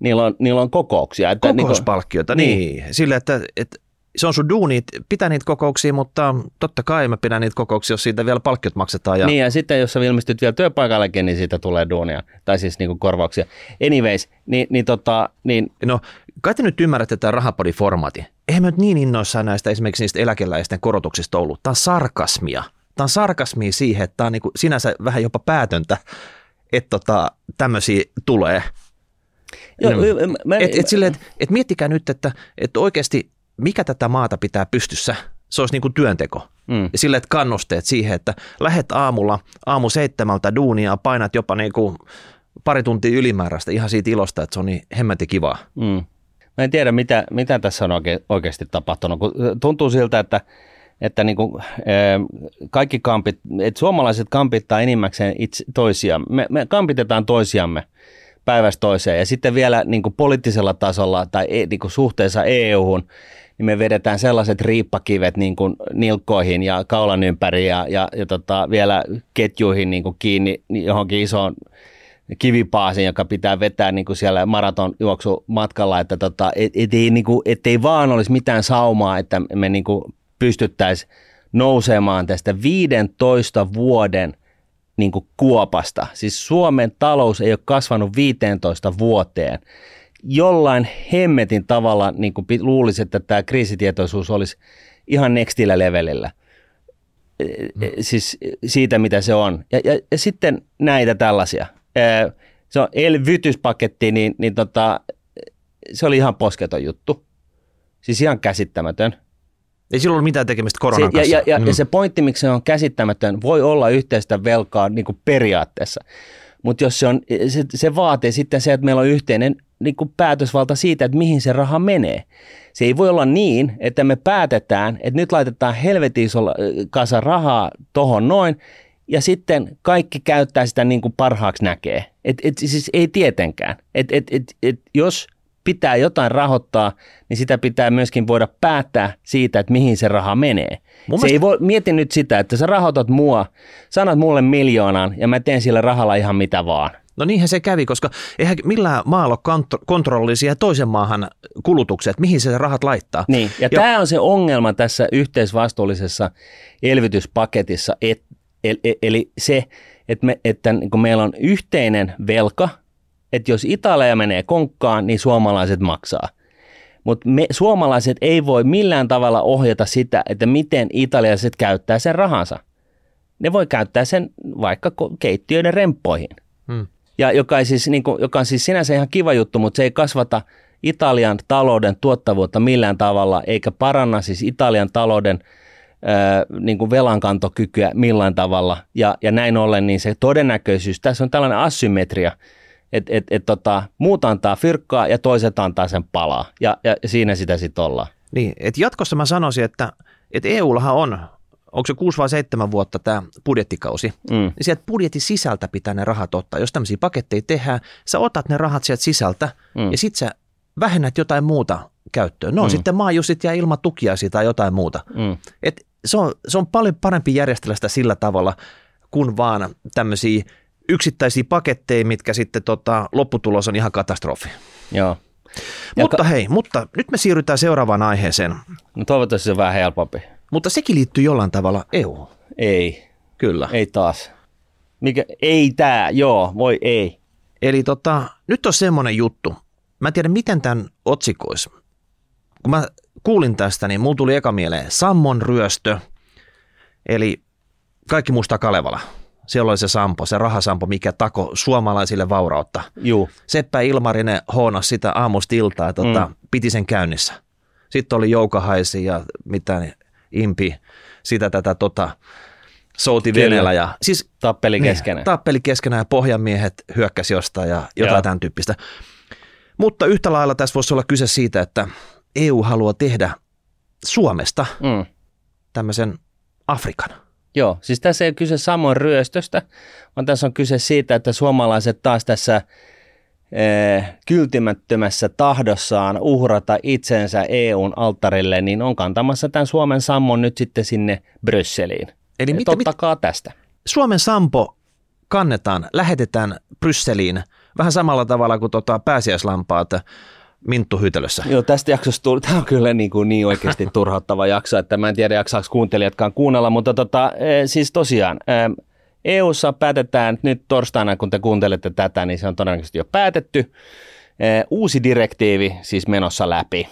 niillä on, niillä on kokouksia. Että Kokouspalkkiota, niin. niin. Sille, että, että se on sun duuni, pitää niitä kokouksia, mutta totta kai mä pidän niitä kokouksia, jos siitä vielä palkkiot maksetaan. Ja... Niin ja sitten jos sä ilmestyt vielä työpaikallekin, niin siitä tulee duunia, tai siis niinku korvauksia. Anyways, niin, niin, tota, niin... No, kai te nyt ymmärrätte tämän rahapodiformaati. Eihän mä nyt niin innoissaan näistä esimerkiksi niistä eläkeläisten korotuksista ollut. Tämä on sarkasmia. Tämä on sarkasmia siihen, että tämä on niin kuin sinänsä vähän jopa päätöntä, että tota, tämmöisiä tulee. Joo, no. mä, et, et, et, et miettikää nyt, että, että oikeasti mikä tätä maata pitää pystyssä, se olisi niin kuin työnteko. Mm. Ja sille, että kannusteet siihen, että lähet aamulla aamu seitsemältä duunia, painat jopa niin kuin pari tuntia ylimääräistä ihan siitä ilosta, että se on niin hemmetin kivaa. Mm. Mä en tiedä, mitä, mitä tässä on oike, oikeasti tapahtunut. Kun tuntuu siltä, että, että niin kuin, kaikki kampit, että suomalaiset kampittaa enimmäkseen itse, toisiaan. Me, me kampitetaan toisiamme päivästä toiseen ja sitten vielä niin kuin poliittisella tasolla tai e, niin kuin suhteessa EU-hun niin me vedetään sellaiset riippakivet niin kuin nilkkoihin ja kaulan ympäri ja, ja, ja tota, vielä ketjuihin niin kuin kiinni johonkin isoon kivipaasiin, joka pitää vetää niin kuin siellä maratonjuoksu matkalla, että tota, et, et ei, niin kuin, et ei vaan olisi mitään saumaa, että me niin kuin pystyttäisiin nousemaan tästä 15 vuoden niin kuin kuopasta. Siis Suomen talous ei ole kasvanut 15 vuoteen jollain hemmetin tavalla niin kuin luulisi, että tämä kriisitietoisuus olisi ihan nextillä levelillä. Mm. Siis siitä, mitä se on. Ja, ja, ja sitten näitä tällaisia. Se on elvytyspaketti, niin, niin tota, se oli ihan posketon juttu. Siis ihan käsittämätön. Ei sillä ollut mitään tekemistä koronan se, kanssa. Ja, ja, mm. ja se pointti, miksi se on käsittämätön, voi olla yhteistä velkaa niin kuin periaatteessa. Mutta jos se, on, se, se vaatii sitten se, että meillä on yhteinen niin kuin päätösvalta siitä, että mihin se raha menee. Se ei voi olla niin, että me päätetään, että nyt laitetaan helvetin isolla kasa rahaa tohon noin, ja sitten kaikki käyttää sitä niin kuin parhaaksi näkee. Et, et, siis ei tietenkään. Et, et, et, et, jos pitää jotain rahoittaa, niin sitä pitää myöskin voida päättää siitä, että mihin se raha menee. Mun se mielestä... ei voi, mieti nyt sitä, että sä rahoitat mua, sanot mulle miljoonan ja mä teen sillä rahalla ihan mitä vaan. No niinhän se kävi, koska eihän millään maalla ole kontrollisia toisen maahan kulutuksia, että mihin se rahat laittaa. Niin, ja, ja tämä on se ongelma tässä yhteisvastuullisessa elvytyspaketissa, et, eli, eli se, että, me, että niin kun meillä on yhteinen velka, että jos Italia menee konkkaan, niin suomalaiset maksaa. Mutta me suomalaiset ei voi millään tavalla ohjata sitä, että miten italialaiset käyttää sen rahansa. Ne voi käyttää sen vaikka keittiöiden remppoihin. Hmm ja joka, ei siis, niin kuin, joka on siis sinänsä ihan kiva juttu, mutta se ei kasvata Italian talouden tuottavuutta millään tavalla, eikä paranna siis Italian talouden niin kuin velankantokykyä millään tavalla. Ja, ja näin ollen niin se todennäköisyys, tässä on tällainen asymmetria, että et, et, tota, muut antaa fyrkkaa ja toiset antaa sen palaa. Ja, ja siinä sitä sitten ollaan. Niin, että jatkossa mä sanoisin, että, että EUllahan on onko se kuusi vai seitsemän vuotta tämä budjettikausi, mm. niin sieltä budjetin sisältä pitää ne rahat ottaa. Jos tämmöisiä paketteja tehdään, sä otat ne rahat sieltä sisältä mm. ja sitten sä vähennät jotain muuta käyttöön. No mm. sitten maajusit ja ilman tukia tai jotain muuta. Mm. Et se, on, se on paljon parempi järjestellä sitä sillä tavalla, kuin vaan tämmöisiä yksittäisiä paketteja, mitkä sitten tota, lopputulos on ihan katastrofi. Joo. Mutta hei, mutta nyt me siirrytään seuraavaan aiheeseen. No toivottavasti se on vähän helpompi. Mutta sekin liittyy jollain tavalla EU. Ei, Kyllä. ei taas. Mikä, ei tää, joo, voi ei. Eli tota, nyt on semmoinen juttu. Mä en tiedä, miten tämän otsikoisi. Kun mä kuulin tästä, niin mulla tuli eka mieleen Sammon ryöstö. Eli kaikki muista Kalevala. Siellä oli se Sampo, se rahasampo, mikä tako suomalaisille vaurautta. Juu, Seppä Ilmarinen hoonas sitä aamusta iltaa, tota, mm. piti sen käynnissä. Sitten oli Joukahaisi ja mitä niin, Impi, sitä tätä tota, souti Kyllä. Venellä. Ja, siis tappeli niin, keskenään. Tappeli keskenään ja pohjanmiehet hyökkäsi jostain ja jotain Joo. tämän tyyppistä. Mutta yhtä lailla tässä voisi olla kyse siitä, että EU haluaa tehdä Suomesta Mm. tämmöisen Afrikan. Joo, siis tässä ei ole kyse samoin ryöstöstä, vaan tässä on kyse siitä, että suomalaiset taas tässä eh, kyltimättömässä tahdossaan uhrata itsensä EUn alttarille, niin on kantamassa tämän Suomen sammon nyt sitten sinne Brysseliin. Eli mitä, mitä, Ottakaa tästä. Suomen Sampo kannetaan, lähetetään Brysseliin vähän samalla tavalla kuin tota pääsiäislampaat minttuhytelössä. Joo, tästä jaksosta tuli, tämä on kyllä niin, kuin niin oikeasti turhauttava jakso, että mä en tiedä jaksaako kuuntelijatkaan kuunnella, mutta tota, eh, siis tosiaan, EUssa päätetään nyt torstaina, kun te kuuntelette tätä, niin se on todennäköisesti jo päätetty, eh, uusi direktiivi siis menossa läpi.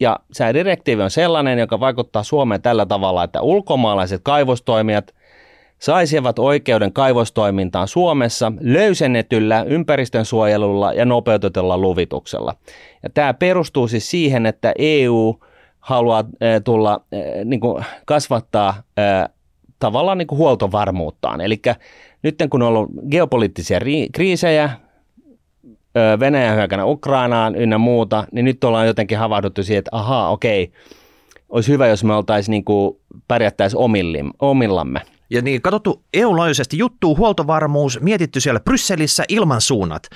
Ja se direktiivi on sellainen, joka vaikuttaa Suomeen tällä tavalla, että ulkomaalaiset kaivostoimijat saisivat oikeuden kaivostoimintaan Suomessa löysennetyllä ympäristönsuojelulla ja nopeutetulla luvituksella. Ja tämä perustuu siis siihen, että EU haluaa eh, tulla eh, niin kuin kasvattaa eh, tavallaan niin kuin huoltovarmuuttaan. Eli nyt kun on ollut geopoliittisia ri- kriisejä, Venäjän hyökänä Ukrainaan ynnä muuta, niin nyt ollaan jotenkin havahduttu siihen, että ahaa, okei, olisi hyvä, jos me oltaisiin niin kuin pärjättäisiin omillamme. Ja niin, katsottu EU-laajuisesti juttu, huoltovarmuus, mietitty siellä Brysselissä ilman suunnat.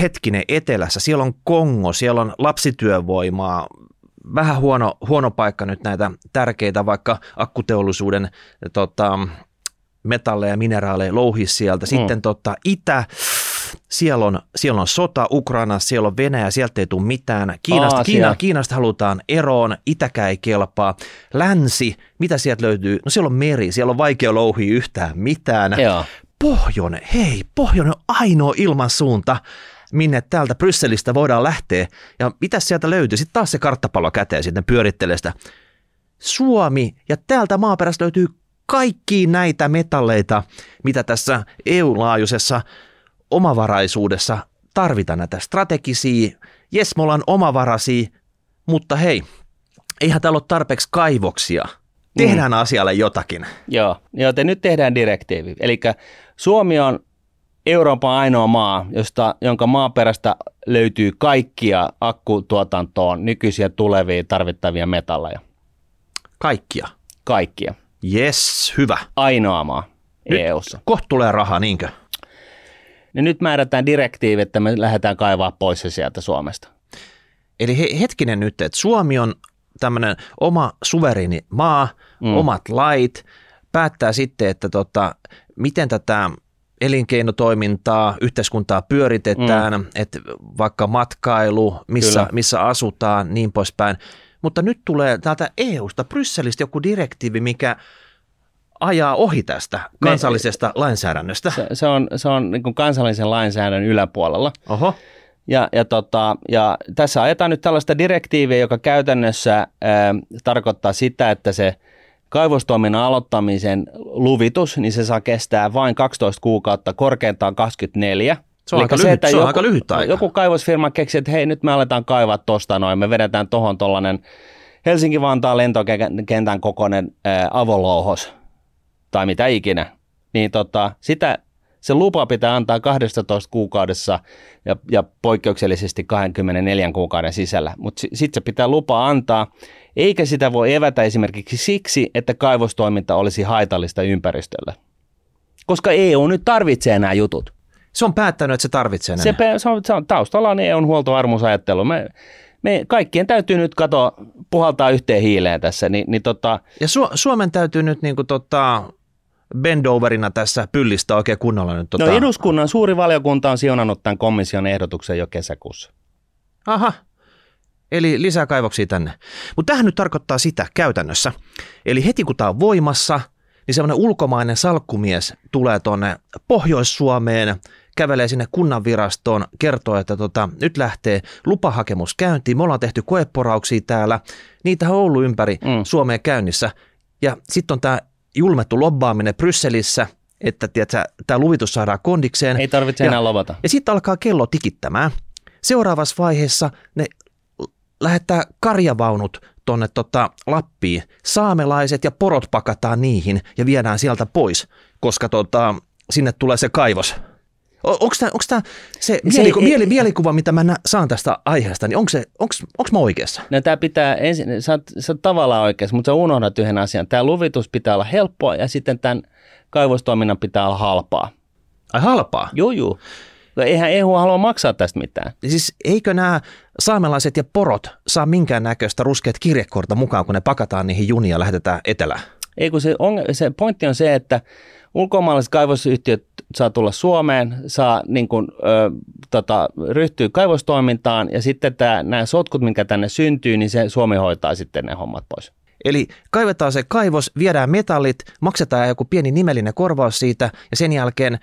Hetkinen, etelässä, siellä on Kongo, siellä on lapsityövoimaa, vähän huono, huono paikka nyt näitä tärkeitä vaikka akkuteollisuuden tota, metalleja, mineraaleja louhia sieltä. Sitten mm. tota, itä, siellä on, siellä on sota Ukrainassa, siellä on Venäjä, sieltä ei tule mitään. Kiinasta, Aasia. Kiina, Kiinasta halutaan eroon, itäkään ei kelpaa. Länsi, mitä sieltä löytyy? No siellä on meri, siellä on vaikea louhia yhtään mitään. Joo. Pohjoinen, hei, pohjoinen on ainoa ilmansuunta, minne täältä Brysselistä voidaan lähteä. Ja mitä sieltä löytyy? Sitten taas se karttapallo käteen sitten pyörittelee sitä. Suomi ja täältä maaperästä löytyy kaikki näitä metalleita, mitä tässä EU-laajuisessa omavaraisuudessa tarvitaan näitä strategisia, jes me ollaan omavaraisia, mutta hei, eihän täällä ole tarpeeksi kaivoksia. Tehdään mm. asialle jotakin. Joo, joten nyt tehdään direktiivi. Eli Suomi on Euroopan ainoa maa, josta, jonka maaperästä löytyy kaikkia akkutuotantoon nykyisiä tulevia tarvittavia metalleja. Kaikkia. Kaikkia. Yes, hyvä. Ainoa maa Nyt- EUssa. Kohta tulee rahaa, niinkö? Niin nyt määrätään direktiivi, että me lähdetään kaivaa pois se sieltä Suomesta. Eli he, hetkinen nyt, että Suomi on tämmöinen oma suvereeni maa, Mm. mm. omat lait, päättää sitten, että tota, miten tätä elinkeinotoimintaa, yhteiskuntaa pyöritetään, mm. että vaikka matkailu, missä, Kyllä. missä asutaan, niin poispäin. Mutta nyt tulee täältä EU-sta, Brysselistä joku direktiivi, mikä ajaa ohi tästä Me- kansallisesta lainsäädännöstä. Se, se on, se on niin kuin kansallisen lainsäädännön yläpuolella. Oho, Ja, ja, tota, ja tässä ajetaan nyt tällaista direktiiviä, joka käytännössä ää, tarkoittaa sitä, että se kaivostoiminnan aloittamisen luvitus, niin se saa kestää vain 12 kuukautta, korkeintaan 24. Se on aika lyhyt- että se on joku, aika lyhyt aika. Joku kaivosfirma keksi, että hei nyt me aletaan kaivaa tuosta noin, me vedetään tuohon tuollainen Helsinki-Vantaan lentokentän kokoinen ää, avolouhos tai mitä ikinä, niin tota, sitä, se lupa pitää antaa 12 kuukaudessa ja, ja poikkeuksellisesti 24 kuukauden sisällä, mutta si, sitten se pitää lupa antaa, eikä sitä voi evätä esimerkiksi siksi, että kaivostoiminta olisi haitallista ympäristölle. Koska EU nyt tarvitsee nämä jutut. se on päättänyt, että se tarvitsee Se, nämä. pe- se, on, se on taustalla on EUn huoltovarmuusajattelu. Me, me kaikkien täytyy nyt katoa, puhaltaa yhteen hiileen tässä, niin, niin tota, Ja Su- Suomen täytyy nyt niin kuin tota, bendoverina tässä pyllistä oikein kunnolla nyt. Tota... No eduskunnan suuri valiokunta on siunannut tämän komission ehdotuksen jo kesäkuussa. Aha, eli lisää kaivoksia tänne. Mutta tähän nyt tarkoittaa sitä käytännössä. Eli heti kun tämä on voimassa, niin semmoinen ulkomainen salkkumies tulee tuonne Pohjois-Suomeen, kävelee sinne kunnanvirastoon, kertoo, että tota, nyt lähtee lupahakemus käyntiin, me ollaan tehty koeporauksia täällä, niitä on ollut ympäri mm. Suomeen käynnissä. Ja sitten on tämä julmettu lobbaaminen Brysselissä, että tämä luvitus saadaan kondikseen. Ei tarvitse ja, enää lobata. Ja sitten alkaa kello tikittämään. Seuraavassa vaiheessa ne lähettää karjavaunut tuonne tota Lappiin. Saamelaiset ja porot pakataan niihin ja viedään sieltä pois, koska tota, sinne tulee se kaivos. Onko tämä se, se mieliku, ei, mieli, mielikuva, mitä mä saan tästä aiheesta, niin onko mä oikeassa? No tämä pitää ensin, sä oot, sä oot tavallaan oikeassa, mutta sä unohdat yhden asian. Tämä luvitus pitää olla helppoa ja sitten tämän kaivostoiminnan pitää olla halpaa. Ai halpaa? Joo, joo. No eihän EU halua maksaa tästä mitään. Siis eikö nämä saamelaiset ja porot saa minkäännäköistä ruskeat kirjekorta mukaan, kun ne pakataan niihin junia ja lähetetään etelään? Ei kun se, on, se pointti on se, että ulkomaalaiset kaivosyhtiöt saa tulla Suomeen, saa niin kuin, ö, tota, ryhtyä kaivostoimintaan ja sitten tämä, nämä sotkut, minkä tänne syntyy, niin se Suomi hoitaa sitten ne hommat pois. Eli kaivetaan se kaivos, viedään metallit, maksetaan joku pieni nimellinen korvaus siitä ja sen jälkeen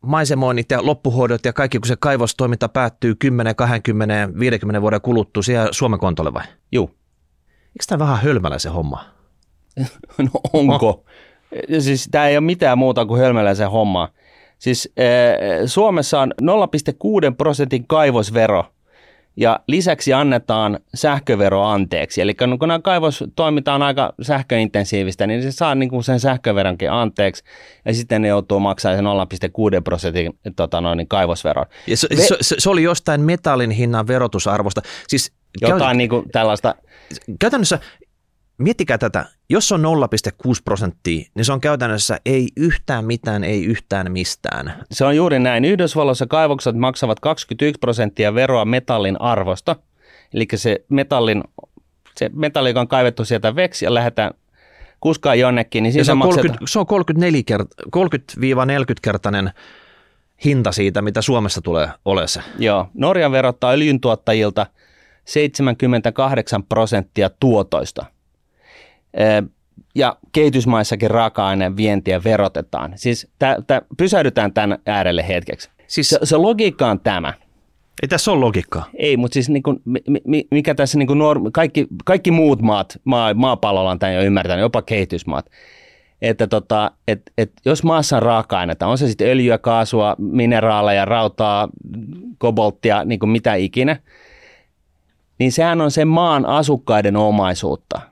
maisemoinnit ja loppuhoidot ja kaikki, kun se kaivostoiminta päättyy 10, 20, 50 vuoden kuluttua siellä Suomen kontolle vai? Joo. Eikö tämä vähän hölmälä se homma? no onko? Oh. Siis tämä ei ole mitään muuta kuin hölmöläisen hommaa. Siis Suomessa on 0,6 prosentin kaivosvero ja lisäksi annetaan sähkövero anteeksi. Eli kun nämä kaivostoiminta on aika sähköintensiivistä, niin se saa niin kuin sen sähköveronkin anteeksi ja sitten ne joutuu maksamaan sen 0,6 prosentin tota noin, niin kaivosveron. Ja se, Ve- se, se, oli jostain metallin hinnan verotusarvosta. Siis Jotain käy... niin kuin tällaista. Käytännössä miettikää tätä, jos on 0,6 prosenttia, niin se on käytännössä ei yhtään mitään, ei yhtään mistään. Se on juuri näin. Yhdysvalloissa kaivokset maksavat 21 prosenttia veroa metallin arvosta. Eli se metallin, se metalli, joka on kaivettu sieltä veksi ja lähdetään kuskaa jonnekin, niin se, on 30, se on 34 kert- 30-40-kertainen hinta siitä, mitä Suomessa tulee olessa. Joo. Norjan verottaa öljyntuottajilta 78 prosenttia tuotoista – ja kehitysmaissakin raaka-aineen vientiä verotetaan. Siis tä, tä, pysähdytään tämän äärelle hetkeksi. Siis se, se logiikka on tämä. Ei tässä ole logiikkaa. Ei, mutta siis niin kuin, mikä tässä niin kuin normi, kaikki, kaikki muut maat maa, maapallolla on tämän jo ymmärtänyt, jopa kehitysmaat. Että tota, et, et jos maassa on raaka-aineita, on se sitten öljyä, kaasua, mineraaleja, rautaa, kobolttia, niin kuin mitä ikinä, niin sehän on sen maan asukkaiden omaisuutta –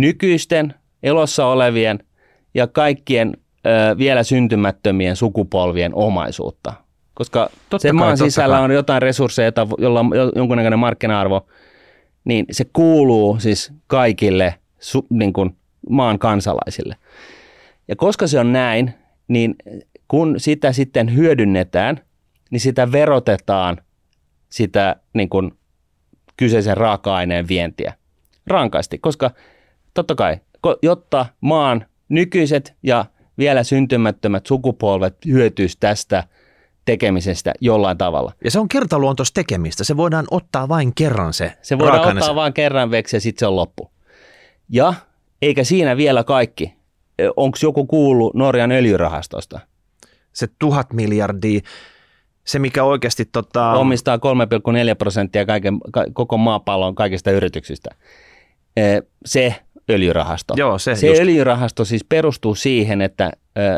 nykyisten, elossa olevien ja kaikkien ö, vielä syntymättömien sukupolvien omaisuutta. Koska totta sen kai, maan sisällä kai. on jotain resursseja, jolla on jonkunnäköinen markkina-arvo, niin se kuuluu siis kaikille su, niin kuin maan kansalaisille. Ja koska se on näin, niin kun sitä sitten hyödynnetään, niin sitä verotetaan sitä niin kuin kyseisen raaka-aineen vientiä rankasti, koska totta kai, jotta maan nykyiset ja vielä syntymättömät sukupolvet hyötyisi tästä tekemisestä jollain tavalla. Ja se on kertaluontoista tekemistä. Se voidaan ottaa vain kerran se Se voidaan ottaa vain kerran veksi ja sitten se on loppu. Ja eikä siinä vielä kaikki. Onko joku kuullut Norjan öljyrahastosta? Se tuhat miljardia, se mikä oikeasti... Tota... Omistaa 3,4 prosenttia kaiken, koko maapallon kaikista yrityksistä. Se öljyrahasto. Joo, se se just. öljyrahasto siis perustuu siihen, että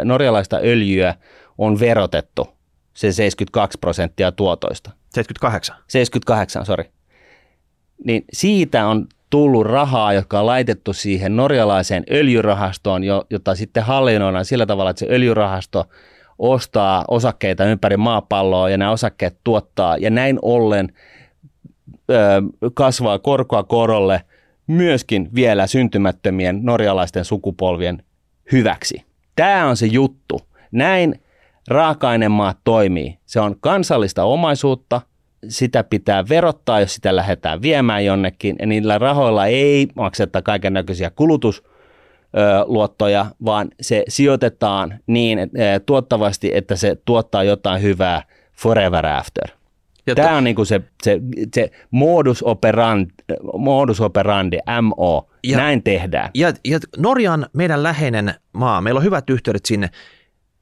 norjalaista öljyä on verotettu se 72 prosenttia tuotoista. 78? 78, sori. Niin siitä on tullut rahaa, jotka on laitettu siihen norjalaiseen öljyrahastoon, jota sitten hallinnoidaan sillä tavalla, että se öljyrahasto ostaa osakkeita ympäri maapalloa ja nämä osakkeet tuottaa ja näin ollen ö, kasvaa korkoa korolle – myöskin vielä syntymättömien norjalaisten sukupolvien hyväksi. Tämä on se juttu. Näin raaka-ainemaat toimii. Se on kansallista omaisuutta, sitä pitää verottaa, jos sitä lähdetään viemään jonnekin, ja niillä rahoilla ei makseta kaiken näköisiä kulutus, luottoja, vaan se sijoitetaan niin että, tuottavasti, että se tuottaa jotain hyvää forever after. Ja Tämä on niinku se, se, se modus, operandi, modus operandi, MO, ja, näin tehdään. Ja, ja Norja on meidän läheinen maa, meillä on hyvät yhteydet sinne,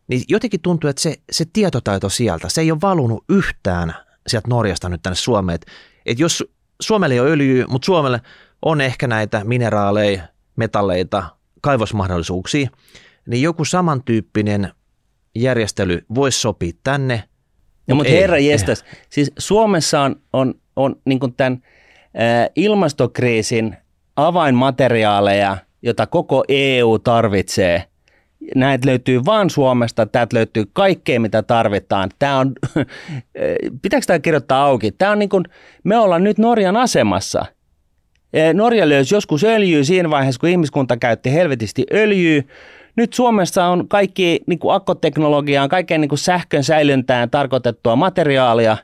niin jotenkin tuntuu, että se, se tietotaito sieltä, se ei ole valunut yhtään sieltä Norjasta nyt tänne Suomeen. Että et jos Suomelle ei ole öljyä, mutta Suomelle on ehkä näitä mineraaleja, metalleita, kaivosmahdollisuuksia, niin joku samantyyppinen järjestely voisi sopia tänne. No, mutta ei, herra jestas, siis Suomessa on, on, on niin tämän äh, ilmastokriisin avainmateriaaleja, jota koko EU tarvitsee. Näitä löytyy vain Suomesta, täältä löytyy kaikkea, mitä tarvitaan. Tämä on, pitääkö tämä kirjoittaa auki? Tämä on niin kuin, me ollaan nyt Norjan asemassa – Norja löysi joskus öljyä siinä vaiheessa, kun ihmiskunta käytti helvetisti öljyä. Nyt Suomessa on kaikki niin kuin akkoteknologiaan, kaikkeen niin kuin sähkön säilyntään tarkoitettua materiaalia.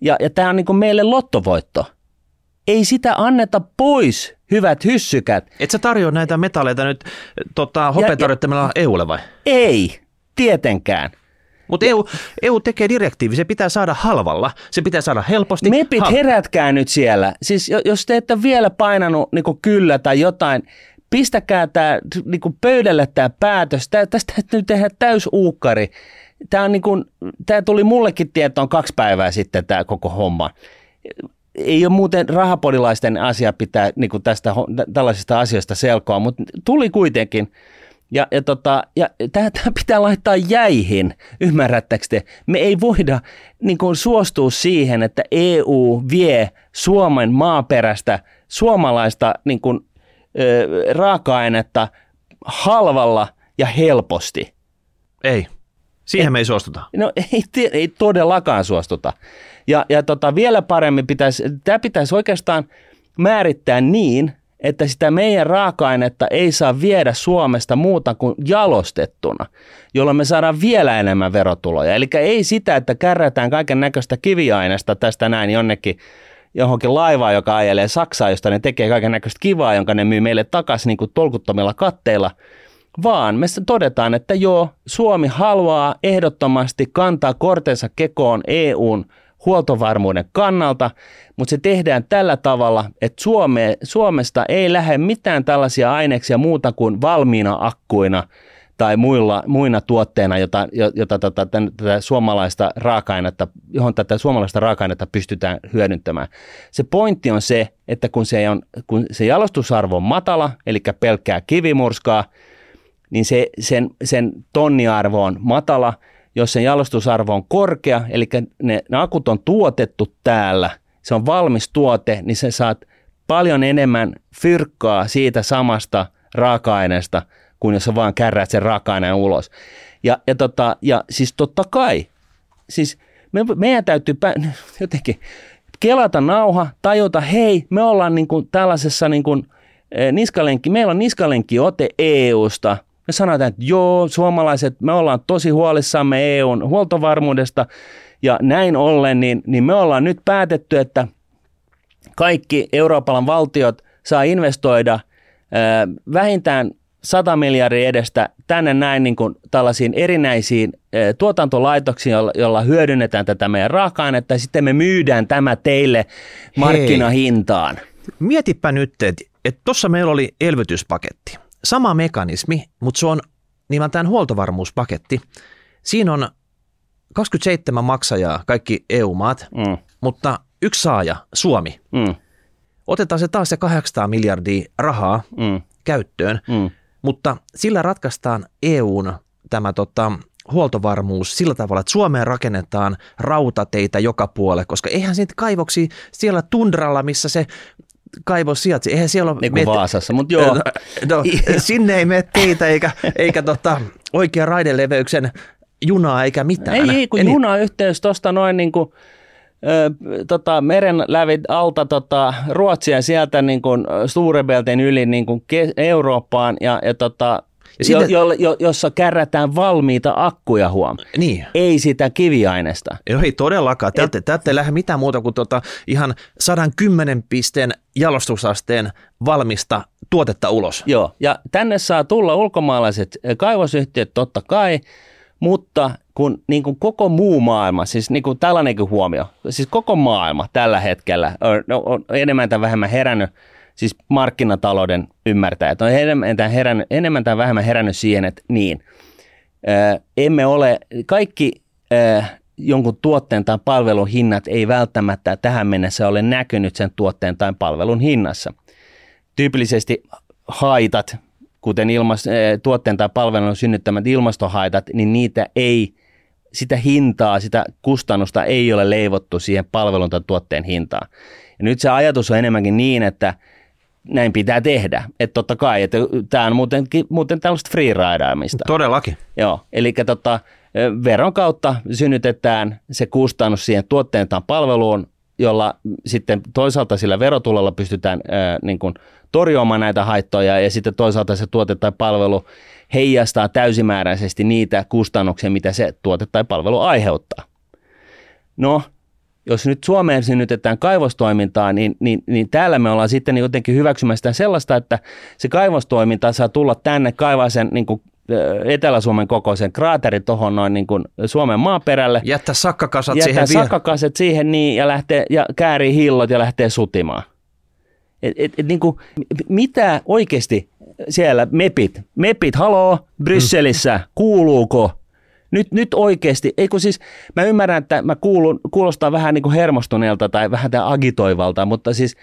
Ja, ja tämä on niin kuin meille lottovoitto. Ei sitä anneta pois, hyvät hyssykät. Et sä tarjoa näitä metalleita nyt tota, hopeatarjottamalla EUlle vai? Ei, tietenkään. Mutta EU, EU tekee direktiivi, se pitää saada halvalla, se pitää saada helposti. Mepit herätkää nyt siellä. Siis jos te ette vielä painanut niin kyllä tai jotain, pistäkää tämä niin pöydälle tämä päätös. Tää, tästä nyt tehdään täys uukkari. Tämä, niin kuin, tämä tuli mullekin tietoon kaksi päivää sitten tämä koko homma. Ei ole muuten rahapodilaisten asia pitää niin kuin tästä, tällaisista asioista selkoa, mutta tuli kuitenkin. Ja, ja, tota, ja tämä pitää laittaa jäihin, ymmärrättekö te? Me ei voida niin kuin, suostua siihen, että EU vie Suomen maaperästä suomalaista niin kuin, ö, raaka-ainetta halvalla ja helposti. Ei. Siihen me ei suostuta. No ei, ei todellakaan suostuta. Ja, ja tota, vielä paremmin pitäisi, tämä pitäisi oikeastaan määrittää niin, että sitä meidän raaka-ainetta ei saa viedä Suomesta muuta kuin jalostettuna, jolloin me saadaan vielä enemmän verotuloja. Eli ei sitä, että kärrätään kaiken näköistä kiviaineesta tästä näin jonnekin johonkin laivaan, joka ajelee Saksaan, josta ne tekee kaiken näköistä kivaa, jonka ne myy meille takaisin niin kuin tolkuttomilla katteilla, vaan me todetaan, että joo, Suomi haluaa ehdottomasti kantaa kortensa kekoon EUn huoltovarmuuden kannalta, mutta se tehdään tällä tavalla, että Suome, Suomesta ei lähde mitään tällaisia aineksia muuta kuin valmiina akkuina tai muilla, muina tuotteina, jota, jota tota, tämän, tätä suomalaista raaka-ainetta, johon tätä suomalaista raaka-ainetta pystytään hyödyntämään. Se pointti on se, että kun se, on, kun se jalostusarvo on matala, eli pelkkää kivimurskaa, niin se, sen, sen tonniarvo on matala – jos sen jalostusarvo on korkea, eli ne, ne akut on tuotettu täällä, se on valmis tuote, niin sä saat paljon enemmän fyrkkaa siitä samasta raaka-aineesta, kuin jos sä vaan kärräät sen raaka-aineen ulos. Ja, ja, tota, ja siis totta kai, siis me, meidän täytyy pä- jotenkin kelata nauha, tajuta, hei, me ollaan niin kuin tällaisessa niin kuin, eh, niskalenkki, meillä on niskalenkki ote EUsta – me sanotaan, että joo, suomalaiset, me ollaan tosi huolissamme EUn huoltovarmuudesta ja näin ollen, niin, niin me ollaan nyt päätetty, että kaikki Euroopan valtiot saa investoida äh, vähintään 100 miljardia edestä tänne näin niin kuin tällaisiin erinäisiin äh, tuotantolaitoksiin, jolla, jolla hyödynnetään tätä meidän raaka-ainetta ja sitten me myydään tämä teille markkinahintaan. Hei. Mietipä nyt, että tuossa meillä oli elvytyspaketti sama mekanismi, mutta se on nimeltään huoltovarmuuspaketti. Siinä on 27 maksajaa, kaikki EU-maat, mm. mutta yksi saaja, Suomi. Mm. Otetaan se taas se 800 miljardia rahaa mm. käyttöön, mm. Mutta sillä ratkaistaan EUn tämä tota, huoltovarmuus sillä tavalla, että Suomeen rakennetaan rautateitä joka puolelle, koska eihän siitä kaivoksia siellä tundralla, missä se kaivos sijaitsi. Eihän siellä ole... Niin kuin met... Vaasassa, mutta joo. No, no, sinne ei mene teitä eikä, eikä tota, oikea raideleveyksen junaa eikä mitään. Ei, ei kun Eli... junayhteys tuosta noin niin kuin, ö, tota, meren lävit alta tota, Ruotsia sieltä niin kuin Suurebelten yli niin kuin ke- Eurooppaan ja, ja tota, ja jo, jo, jo, jossa kärrätään valmiita akkuja huom. Niin. Ei sitä kiviaineesta. Joo, ei todellakaan. Täältä, täältä ei lähde mitään muuta kuin tota ihan 110 pisteen jalostusasteen valmista tuotetta ulos. Joo, ja tänne saa tulla ulkomaalaiset kaivosyhtiöt totta kai, mutta kun niin kuin koko muu maailma, siis niin kuin tällainenkin huomio, siis koko maailma tällä hetkellä on, on enemmän tai vähemmän herännyt, siis markkinatalouden ymmärtäjät on enemmän tai, herännyt, enemmän tai vähemmän herännyt siihen, että niin, emme ole, kaikki jonkun tuotteen tai palvelun hinnat ei välttämättä tähän mennessä ole näkynyt sen tuotteen tai palvelun hinnassa. Tyypillisesti haitat, kuten ilmas, tuotteen tai palvelun synnyttämät ilmastohaitat, niin niitä ei, sitä hintaa, sitä kustannusta ei ole leivottu siihen palvelun tai tuotteen hintaan. Ja nyt se ajatus on enemmänkin niin, että näin pitää tehdä. Että totta kai, että tämä on muuten, muuten tällaista freeridaamista. Todellakin. Joo, eli tota, veron kautta synnytetään se kustannus siihen tuotteen tai palveluun, jolla sitten toisaalta sillä verotulolla pystytään ää, niin kuin torjumaan näitä haittoja ja sitten toisaalta se tuote tai palvelu heijastaa täysimääräisesti niitä kustannuksia, mitä se tuote tai palvelu aiheuttaa. No, jos nyt Suomeen synnytetään kaivostoimintaa, niin, niin, niin täällä me ollaan sitten jotenkin hyväksymässä sellaista, että se kaivostoiminta saa tulla tänne kaivaa sen niin kuin Etelä-Suomen kokoisen kraaterin tuohon noin niin kuin Suomen maaperälle. Jättää sakkakasat jättää siihen sakkakasat siihen niin ja, lähtee, ja käärii hillot ja lähtee sutimaan. Et, et, et, niin kuin, mitä oikeasti siellä mepit, mepit, haloo, Brysselissä, kuuluuko? Nyt, nyt oikeasti, eikö siis, mä ymmärrän, että mä kuulun, kuulostaa vähän niin kuin hermostuneelta tai vähän agitoivalta, mutta siis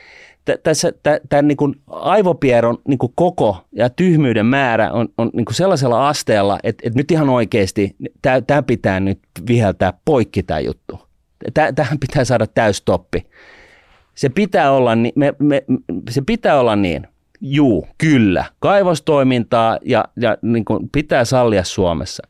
tässä tämän niin kuin aivopieron niin kuin koko ja tyhmyyden määrä on, on niin kuin sellaisella asteella, että, että nyt ihan oikeasti tämä pitää nyt viheltää poikki tämä juttu. Tähän pitää saada täystoppi. Se pitää olla, me, me, se pitää olla niin, juu, kyllä, kaivostoimintaa ja, ja niin kuin pitää sallia Suomessa.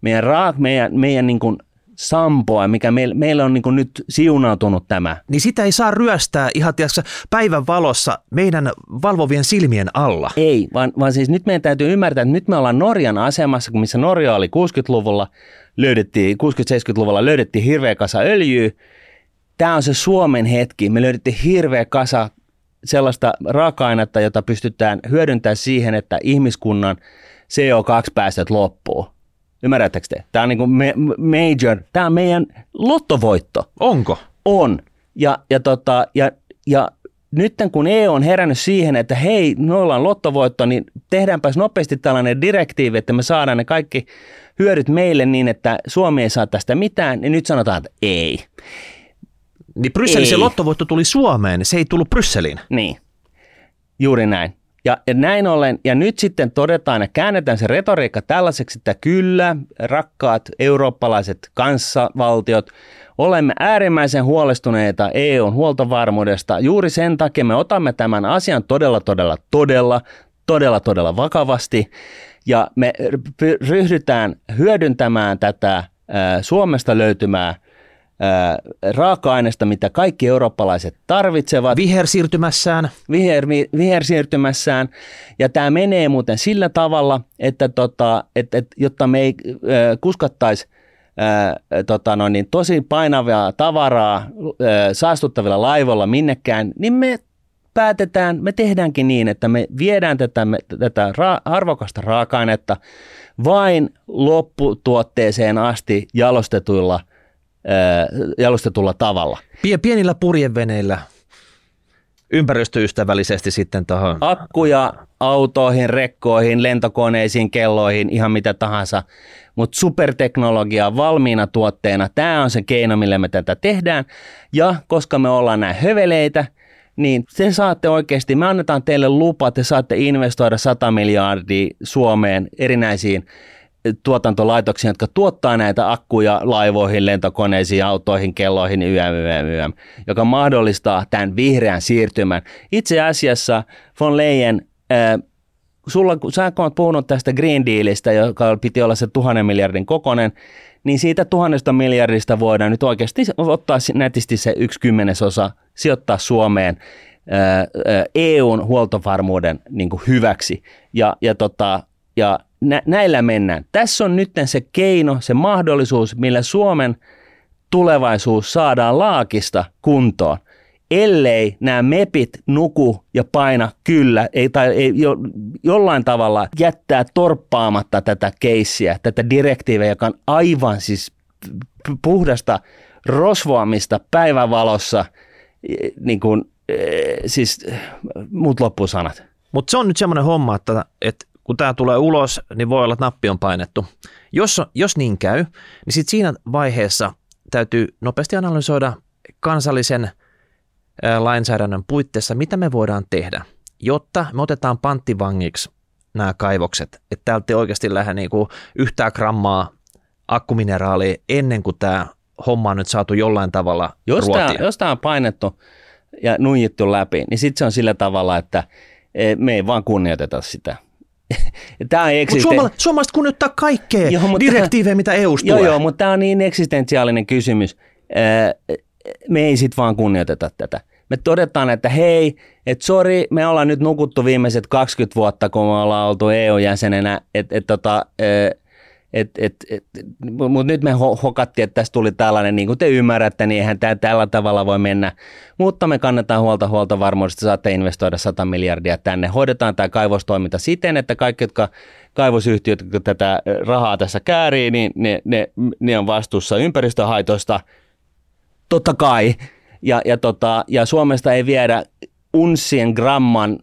Meidän, raak, meidän, meidän niin kuin sampoa, mikä meille, meille on niin nyt siunautunut tämä. Niin sitä ei saa ryöstää ihan tiiäksä, päivän valossa meidän valvovien silmien alla. Ei, vaan, vaan siis nyt meidän täytyy ymmärtää, että nyt me ollaan Norjan asemassa, missä Norja oli 60-luvulla, löydettiin, 60-70-luvulla löydettiin hirveä kasa öljyä. Tämä on se Suomen hetki. Me löydettiin hirveä kasa sellaista raaka-ainetta, jota pystytään hyödyntämään siihen, että ihmiskunnan CO2-päästöt loppuu. Ymmärrättekö te? Tämä on niin kuin major, tämä on meidän lottovoitto. Onko? On. Ja, ja, tota, ja, ja nyt kun EU on herännyt siihen, että hei, me ollaan lottovoitto, niin tehdäänpäs nopeasti tällainen direktiivi, että me saadaan ne kaikki hyödyt meille niin, että Suomi ei saa tästä mitään, niin nyt sanotaan, että ei. Niin Brysselin se lottovoitto tuli Suomeen, se ei tullut Brysseliin. Niin, juuri näin. Ja, ja näin ollen, ja nyt sitten todetaan ja käännetään se retoriikka tällaiseksi, että kyllä, rakkaat eurooppalaiset kanssavaltiot, olemme äärimmäisen huolestuneita EUn huoltovarmuudesta. Juuri sen takia me otamme tämän asian todella, todella, todella, todella, todella vakavasti. Ja me ryhdytään hyödyntämään tätä Suomesta löytymää raaka-aineesta, mitä kaikki eurooppalaiset tarvitsevat. Vihersiirtymässään. Viher, vihersiirtymässään. Ja tämä menee muuten sillä tavalla, että tota, et, et, jotta me ei äh, kuskattaisi äh, tota no niin, tosi painavaa tavaraa äh, saastuttavilla laivoilla minnekään, niin me päätetään, me tehdäänkin niin, että me viedään tätä, me, tätä ra- arvokasta raaka-ainetta vain lopputuotteeseen asti jalostetuilla jalostetulla tavalla. Pienillä purjeveneillä ympäristöystävällisesti sitten tuohon. Akkuja autoihin, rekkoihin, lentokoneisiin, kelloihin, ihan mitä tahansa. Mutta superteknologia valmiina tuotteena, tämä on se keino, millä me tätä tehdään. Ja koska me ollaan näin höveleitä, niin te saatte oikeasti, me annetaan teille lupa, te saatte investoida 100 miljardia Suomeen erinäisiin tuotantolaitoksia, jotka tuottaa näitä akkuja laivoihin, lentokoneisiin, autoihin, kelloihin, ym, ym, ym, joka mahdollistaa tämän vihreän siirtymän. Itse asiassa von Leyen, äh, sulla, sä oot puhunut tästä Green Dealista, joka piti olla se tuhannen miljardin kokonen, niin siitä tuhannesta miljardista voidaan nyt oikeasti ottaa nätisti se yksi kymmenesosa, sijoittaa Suomeen EUn huoltovarmuuden niin hyväksi. Ja, ja, tota, ja nä- näillä mennään. Tässä on nyt se keino, se mahdollisuus, millä Suomen tulevaisuus saadaan laakista kuntoon. ellei nämä mepit nuku ja paina kyllä, ei, tai ei jo, jollain tavalla jättää torppaamatta tätä keissiä, tätä direktiiviä, joka on aivan siis puhdasta rosvoamista päivänvalossa, niin kuin, siis muut loppusanat. Mutta se on nyt semmoinen homma, että, että kun tämä tulee ulos, niin voi olla, että nappi on painettu. Jos, jos niin käy, niin sitten siinä vaiheessa täytyy nopeasti analysoida kansallisen lainsäädännön puitteissa, mitä me voidaan tehdä, jotta me otetaan panttivangiksi nämä kaivokset, että täältä ei oikeasti lähde niinku yhtään grammaa akkumineraalia ennen kuin tämä homma on nyt saatu jollain tavalla jos tämä, jos tämä on painettu ja nuijittu läpi, niin sitten se on sillä tavalla, että e, me ei vaan kunnioiteta sitä. Tämä ei eksisten... Mutta suomalaiset kunnioittaa kaikkea joo, mutta direktiivejä, mitä EU joo, tulee. Joo, mutta tämä on niin eksistentiaalinen kysymys. Me ei sitten vaan kunnioiteta tätä. Me todetaan, että hei, että sori, me ollaan nyt nukuttu viimeiset 20 vuotta, kun me ollaan oltu EU-jäsenenä, että et, tota, et, et, et, mutta nyt me hokattiin, että tässä tuli tällainen, niin kuin te ymmärrätte, niin eihän tämä tällä tavalla voi mennä. Mutta me kannetaan huolta huolta varmuudesta, saatte investoida 100 miljardia tänne. Hoidetaan tämä kaivostoiminta siten, että kaikki, jotka kaivosyhtiöt, jotka tätä rahaa tässä käärii, niin ne, ne, ne on vastuussa ympäristöhaitoista. Totta kai. Ja, ja, tota, ja Suomesta ei viedä unssien gramman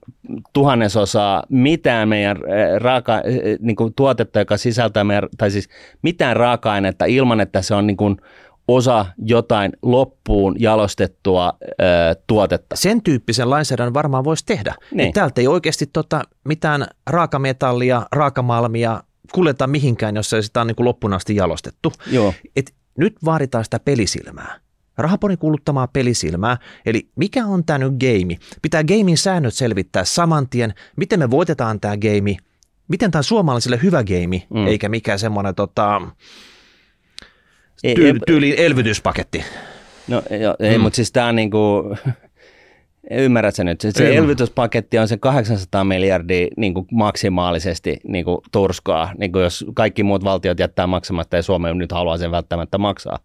tuhannesosaa mitään meidän eh, raaka, eh, niin kuin tuotetta, joka sisältää meidän, tai siis mitään raaka-ainetta ilman, että se on niin kuin osa jotain loppuun jalostettua ö, eh, tuotetta. Sen tyyppisen lainsäädännön varmaan voisi tehdä. Niin. Täältä ei oikeasti tota, mitään raakametallia, raakamalmia kuljeta mihinkään, jos se sitä on niin kuin loppuun asti jalostettu. Joo. Et nyt vaaditaan sitä pelisilmää. Rahaponi kuuluttamaa pelisilmää, eli mikä on tämä nyt game? Pitää gamein säännöt selvittää saman tien, miten me voitetaan tämä game, miten tämä on suomalaisille hyvä game, mm. eikä mikään semmoinen tota, tyy- tyyliin elvytyspaketti. No jo, ei, mm. mutta siis tämä on niinku, ymmärrät sä nyt, se elvytyspaketti on se 800 miljardia niin kuin maksimaalisesti niin kuin turskaa, niin kuin jos kaikki muut valtiot jättää maksamatta ja Suomi nyt haluaa sen välttämättä maksaa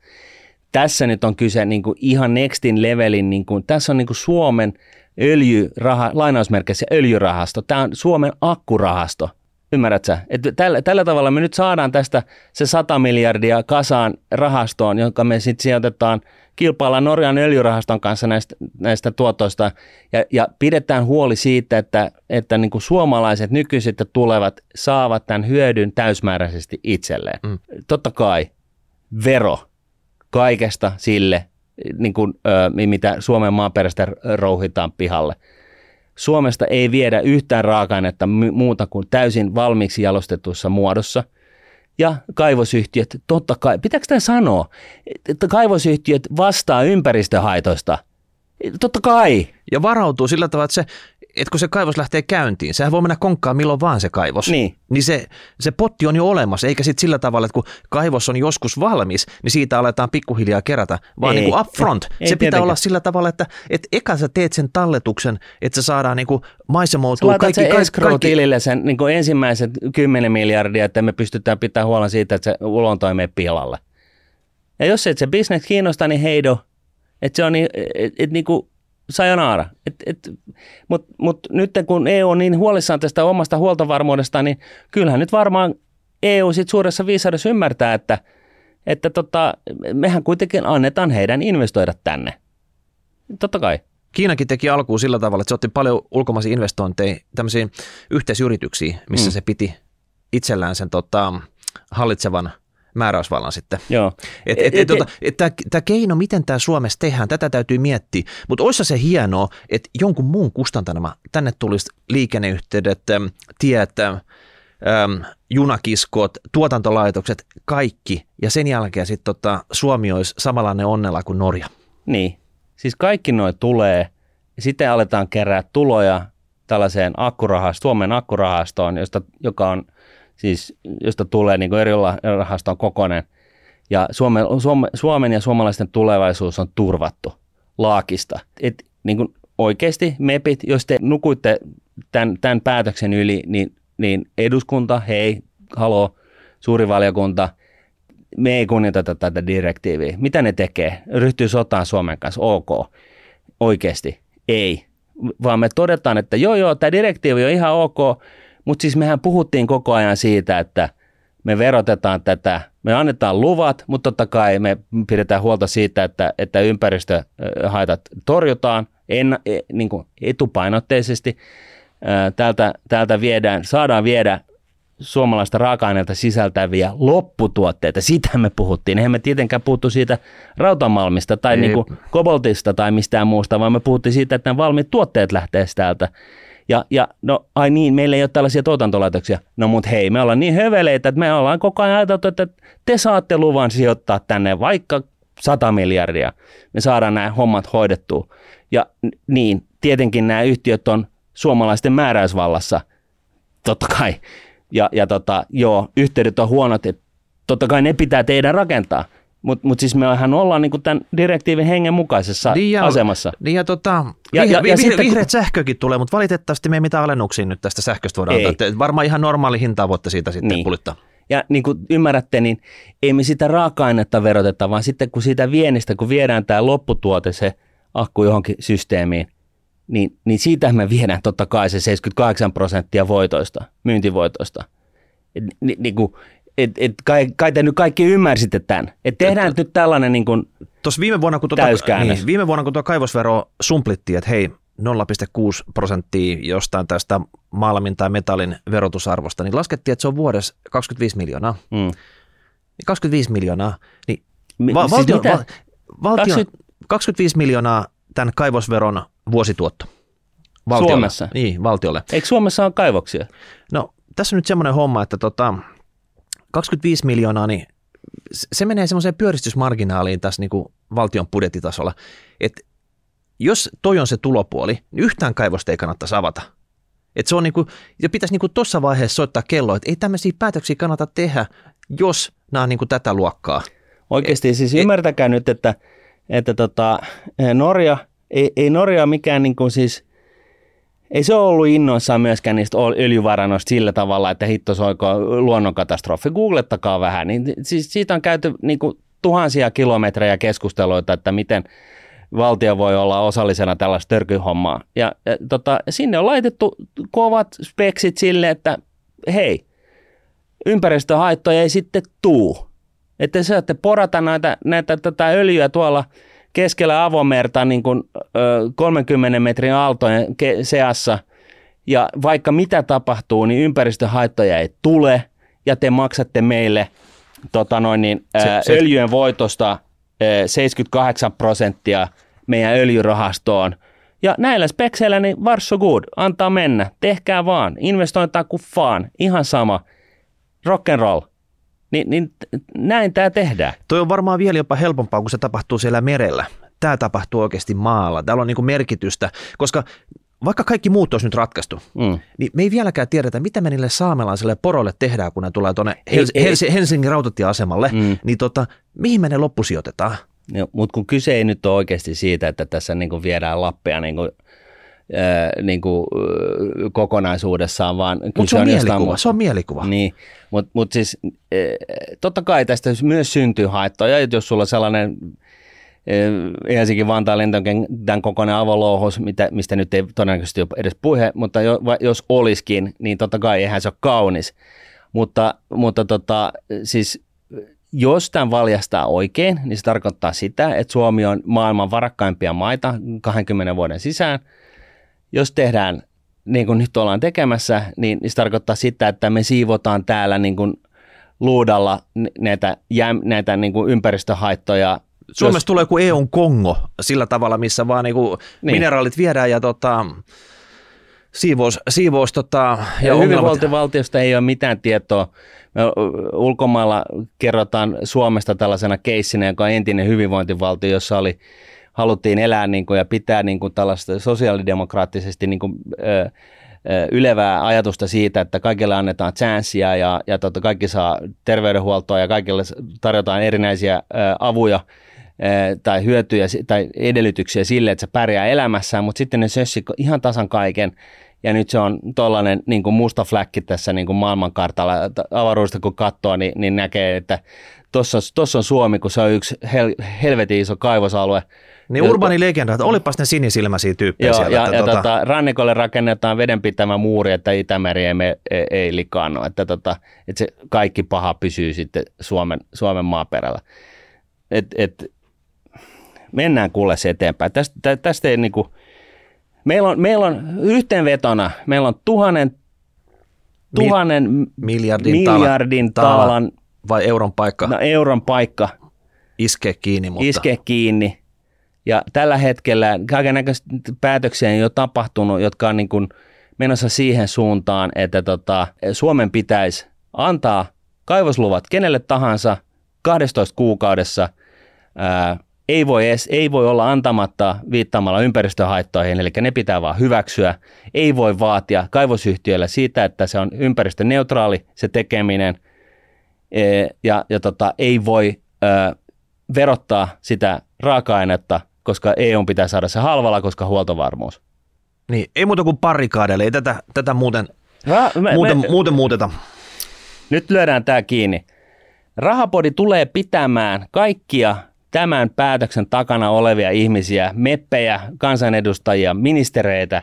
tässä nyt on kyse niin kuin ihan nextin levelin, niin kuin, tässä on niin kuin Suomen öljyraha, lainausmerkeissä öljyrahasto, tämä on Suomen akkurahasto, ymmärrät sä? Että tällä, tällä tavalla me nyt saadaan tästä se 100 miljardia kasaan rahastoon, jonka me sitten sijoitetaan, kilpaillaan Norjan öljyrahaston kanssa näistä, näistä tuotoista ja, ja pidetään huoli siitä, että, että niin kuin suomalaiset nykyiset ja tulevat saavat tämän hyödyn täysmääräisesti itselleen. Mm. Totta kai vero – kaikesta sille, niin kuin, ö, mitä Suomen maaperästä rouhitaan pihalle. Suomesta ei viedä yhtään raaka-ainetta muuta kuin täysin valmiiksi jalostetussa muodossa. Ja kaivosyhtiöt, totta kai, pitääkö tämä sanoa, että kaivosyhtiöt vastaa ympäristöhaitoista? Totta kai. Ja varautuu sillä tavalla, että se että kun se kaivos lähtee käyntiin, sehän voi mennä konkkaan milloin vaan se kaivos. Niin. Niin se, se potti on jo olemassa, eikä sitten sillä tavalla, että kun kaivos on joskus valmis, niin siitä aletaan pikkuhiljaa kerätä, vaan ei. niin kuin upfront. Ei, se pitää tietenkin. olla sillä tavalla, että, että eka sä teet sen talletuksen, että se saadaan niin kuin maisemoutua. kaikki, se kaikki, escrow-tilille sen niin kuin ensimmäiset 10 miljardia, että me pystytään pitämään huolen siitä, että se ulonto ei mene pilalle. Ja jos et se bisnes kiinnostaa, niin heido. Että se on niin, et, et, niin kuin et, Mutta mut nyt kun EU on niin huolissaan tästä omasta huoltovarmuudesta, niin kyllähän nyt varmaan EU sit suuressa viisaudessa ymmärtää, että, että tota, mehän kuitenkin annetaan heidän investoida tänne. Totta kai. Kiinakin teki alkuun sillä tavalla, että se otti paljon ulkomaisia investointeja tämmöisiin yhteisyrityksiin, missä mm. se piti itsellään sen tota, hallitsevan – määräysvallan sitten. Joo. Et, et, et, tota, et, tämä keino, miten tämä Suomessa tehdään, tätä täytyy miettiä. Mutta olisi se hienoa, että jonkun muun kustantanema tänne tulisi liikenneyhteydet, tiet, äm, junakiskot, tuotantolaitokset, kaikki. Ja sen jälkeen sitten tota, Suomi olisi samanlainen onnella kuin Norja. Niin. Siis kaikki noin tulee. Sitten aletaan kerää tuloja tällaiseen akkurahastoon, Suomen akkurahastoon, josta, joka on – siis josta tulee niin eri rahaston kokonen. Ja Suomen, Suome, Suomen ja suomalaisten tulevaisuus on turvattu laakista. Et, niin kuin oikeasti MEPit, jos te nukuitte tämän, tämän päätöksen yli, niin, niin eduskunta, hei, haloo, suuri valiokunta, me ei kunnioiteta tätä direktiiviä. Mitä ne tekee? Ryhtyy sotaan Suomen kanssa, ok. oikeasti. Ei. Vaan me todetaan, että joo joo, tämä direktiivi on ihan ok, mutta siis mehän puhuttiin koko ajan siitä, että me verotetaan tätä, me annetaan luvat, mutta totta kai me pidetään huolta siitä, että, että ympäristöhaitat torjutaan en, e, niin kuin etupainotteisesti. Täältä, täältä viedään, saadaan viedä suomalaista raaka-aineita sisältäviä lopputuotteita. Sitä me puhuttiin. Eihän me tietenkään puhuttu siitä rautamalmista tai niin kuin koboltista tai mistään muusta, vaan me puhuttiin siitä, että nämä valmiit tuotteet lähtee täältä. Ja, ja no ai niin, meillä ei ole tällaisia tuotantolaitoksia. No mut hei, me ollaan niin höveleitä, että me ollaan koko ajan ajateltu, että te saatte luvan sijoittaa tänne vaikka 100 miljardia. Me saadaan nämä hommat hoidettua. Ja niin, tietenkin nämä yhtiöt on suomalaisten määräysvallassa, totta kai. Ja, ja tota, joo, yhteydet on huonot, että totta kai ne pitää teidän rakentaa. Mutta mut siis mehän ollaan niinku tämän direktiivin hengen mukaisessa niin ja, asemassa. Niin ja, tota, ja, vihre, ja, ja vihre, vihreät kun... sähkökin tulee, mutta valitettavasti me ei mitään alennuksia nyt tästä sähköstä voida ei. ottaa. Varmaan ihan normaali hintaa voitte siitä sitten niin. kulittaa. Ja niin kuin ymmärrätte, niin ei me sitä raaka-ainetta veroteta, vaan sitten kun siitä vienistä, kun viedään tämä lopputuote, se akku johonkin systeemiin, niin, niin siitä me viedään totta kai se 78 prosenttia voitoista, myyntivoitoista. Ni, niin kuin, et, et kai, kai te nyt kaikki ymmärsitte tämän. Et tehdään et, nyt tällainen niin kuin Tuossa viime vuonna, kun tuota, niin, viime vuonna, kun tuo kaivosvero sumplittiin, että hei, 0,6 prosenttia jostain tästä malmin tai metallin verotusarvosta, niin laskettiin, että se on vuodessa 25 miljoonaa. Mm. 25 miljoonaa, niin va- siis valtio, va- valtio, 20... 25 miljoonaa tämän kaivosveron vuosituotto. Valtiolle. Suomessa? Niin, valtiolle. Eikö Suomessa ole kaivoksia? No, tässä on nyt semmoinen homma, että tota, 25 miljoonaa, niin se menee semmoiseen pyöristysmarginaaliin tässä niin kuin valtion budjettitasolla, että jos toi on se tulopuoli, niin yhtään kaivosta ei kannattaisi avata. Et se on niin kuin, ja pitäisi niin tuossa vaiheessa soittaa kello, että ei tämmöisiä päätöksiä kannata tehdä, jos nämä on niin kuin tätä luokkaa. Oikeasti et, siis ymmärtäkää et, nyt, että, että tota, Norja, ei, ei Norja mikään niin kuin siis – ei se ole ollut innoissaan myöskään niistä öljyvarannoista sillä tavalla, että hitto soiko luonnonkatastrofi. Googlettakaa vähän. Niin, siis siitä on käyty niin kuin, tuhansia kilometrejä keskusteluita, että miten valtio voi olla osallisena tällaista törkyhommaa. Ja, ja tota, sinne on laitettu kovat speksit sille, että hei, ympäristöhaittoja ei sitten tuu. Että se, että porata näitä, näitä tätä öljyä tuolla – keskellä avomerta niin kuin, ö, 30 metrin aaltojen ke- seassa. Ja vaikka mitä tapahtuu, niin ympäristöhaittoja ei tule ja te maksatte meille tota noin, niin, se, se, öljyjen voitosta ä, 78 prosenttia meidän öljyrahastoon. Ja näillä spekseillä niin var so good, antaa mennä, tehkää vaan, investointaa kuin vaan, ihan sama, rock and roll. Niin, niin näin tämä tehdään. Toi on varmaan vielä jopa helpompaa, kun se tapahtuu siellä merellä. Tämä tapahtuu oikeasti maalla. Täällä on niin merkitystä, koska vaikka kaikki muut olisi nyt ratkaistu, mm. niin me ei vieläkään tiedetä, mitä me niille saamelaisille poroille tehdään, kun ne tulee tuonne Hels- Hels- Helsingin rautatieasemalle, mm. niin tota, mihin me ne loppusijoitetaan? No, mutta kun kyse ei nyt ole oikeasti siitä, että tässä niin kuin viedään Lappia niin niin kuin, kokonaisuudessaan, vaan Mutta se on, on mielikuva, se on mielikuva. Niin, mutta mut siis totta kai tästä myös syntyy haittoja, että jos sulla on sellainen Helsingin Vantaan lentokentän kokoinen avolouhos, mitä, mistä nyt ei todennäköisesti ole edes puhe, mutta jo, jos olisikin, niin totta kai eihän se ole kaunis. Mutta, mutta tota, siis jos tämän valjastaa oikein, niin se tarkoittaa sitä, että Suomi on maailman varakkaimpia maita 20 vuoden sisään – jos tehdään niin kuin nyt ollaan tekemässä, niin, niin se tarkoittaa sitä, että me siivotaan täällä niin kuin luudalla näitä, näitä niin kuin ympäristöhaittoja. Suomessa jos... tulee kuin EUn Kongo sillä tavalla, missä vaan niin kuin niin. mineraalit viedään ja tota, siivous, siivous tota, ja, ja hyvinvointivaltiosta ei ole mitään tietoa. Me ulkomailla kerrotaan Suomesta tällaisena keissinä, joka on entinen hyvinvointivaltio, jossa oli haluttiin elää niin kuin, ja pitää niin kuin, tällaista sosiaalidemokraattisesti niin kuin, ö, ylevää ajatusta siitä, että kaikille annetaan chanssia ja, ja tota, kaikki saa terveydenhuoltoa ja kaikille tarjotaan erinäisiä ö, avuja ö, tai hyötyjä tai edellytyksiä sille, että se pärjää elämässään, mutta sitten ne sössi ihan tasan kaiken. Ja nyt se on tuollainen niin kuin musta fläkki tässä niin kuin maailmankartalla. Avaruudesta kun katsoo, niin, niin näkee, että tuossa on Suomi, kun se on yksi hel, helvetin iso kaivosalue, Niin urbani legenda, että olipas ne sinisilmäisiä tyyppejä Joo, siellä. ja, että ja tota, tota, rannikolle rakennetaan vedenpitävä muuri, että Itämeri ei, me, ei, ei likaannu, että, tota, että se kaikki paha pysyy sitten Suomen, Suomen maaperällä. Et, et, mennään kuule se eteenpäin. Tästä, tä, tästä ei niinku, meillä on, meillä on yhteenvetona, meillä on tuhannen, tuhannen miljardin, miljardin taalan, taalan vai euron paikka no, euron paikka iskee kiinni, mutta iske kiinni. Ja tällä hetkellä kaiken näköisiä päätöksiä on jo tapahtunut, jotka on niin kuin menossa siihen suuntaan, että tota, Suomen pitäisi antaa kaivosluvat kenelle tahansa 12 kuukaudessa. Ää, ei, voi edes, ei voi olla antamatta viittaamalla ympäristöhaittoihin, eli ne pitää vaan hyväksyä. Ei voi vaatia kaivosyhtiölle siitä, että se on ympäristöneutraali se tekeminen, ja, ja tota, ei voi ää, verottaa sitä raaka-ainetta, koska EU pitää saada se halvalla, koska huoltovarmuus. niin, ei muuta kuin parikaadeille, ei tätä, tätä muuten, Ra- me, muuten, me, muuten muuteta. nyt lyödään tämä kiinni. Rahapodi tulee pitämään kaikkia tämän päätöksen takana olevia ihmisiä, meppejä, kansanedustajia, ministereitä,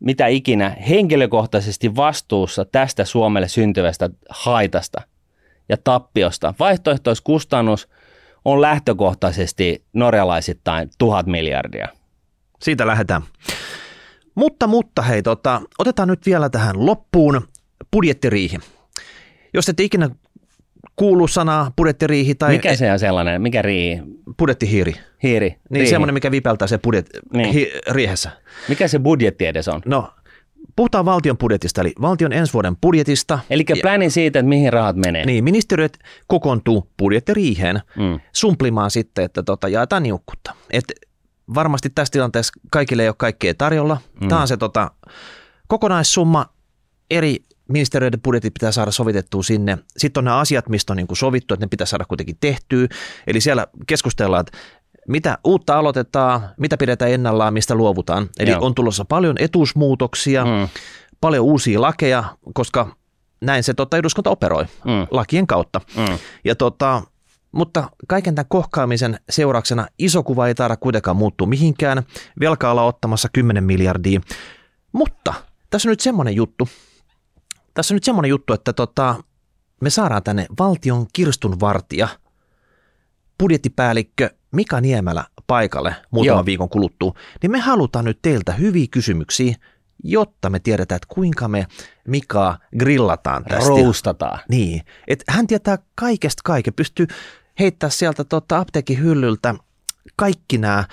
mitä ikinä, henkilökohtaisesti vastuussa tästä Suomelle syntyvästä haitasta ja tappiosta. Vaihtoehtoiskustannus on lähtökohtaisesti norjalaisittain tuhat miljardia. Siitä lähdetään. Mutta, mutta hei, tota, otetaan nyt vielä tähän loppuun budjettiriihi. Jos et ikinä kuulu sanaa budjettiriihi tai Mikä se on sellainen? Mikä rii? budjettihiiri, Hiiri? niin riihi. semmoinen, mikä vipeltää se budjet, Niin. hi, riihessä. Mikä se budjetti edes on? No, puhutaan valtion budjetista, eli valtion ensi vuoden budjetista. Eli pläni siitä, että mihin rahat menee. Niin, ministeriöt kokoontuu budjettiriiheen Mm. sumplimaan sitten, että tota, jaetaan niukkuutta. Et varmasti tässä tilanteessa kaikille ei ole kaikkea tarjolla. Mm. Tämä on se tota, kokonaissumma, eri ministeriöiden budjetit pitää saada sovitettua sinne. Sitten on nämä asiat, mistä on niin kuin sovittu, että ne pitää saada kuitenkin tehtyä. Eli siellä keskustellaan, että mitä uutta aloitetaan, mitä pidetään ennallaan, mistä luovutaan. Eli Joo. on tulossa paljon etuusmuutoksia, Mm. paljon uusia lakeja, koska näin se tota, eduskunta operoi Mm. lakien kautta. Mm. Ja tota, mutta kaiken tämän kohkaamisen seurauksena iso kuva ei taida kuitenkaan muuttua mihinkään. Velkaa ollaan ottamassa 10 miljardia. Mutta tässä on nyt semmoinen juttu, tässä on nyt semmoinen juttu, että tota, me saadaan tänne valtion kirstunvartija, budjettipäällikkö Mika Niemelä paikalle muutaman Joo. viikon kuluttua, niin me halutaan nyt teiltä hyviä kysymyksiä, jotta me tiedetään, että kuinka me Mikaa grillataan tästä. Roustataan. Niin, että hän tietää kaikesta kaiken, pystyy heittää sieltä tota apteekin hyllyltä kaikki nämä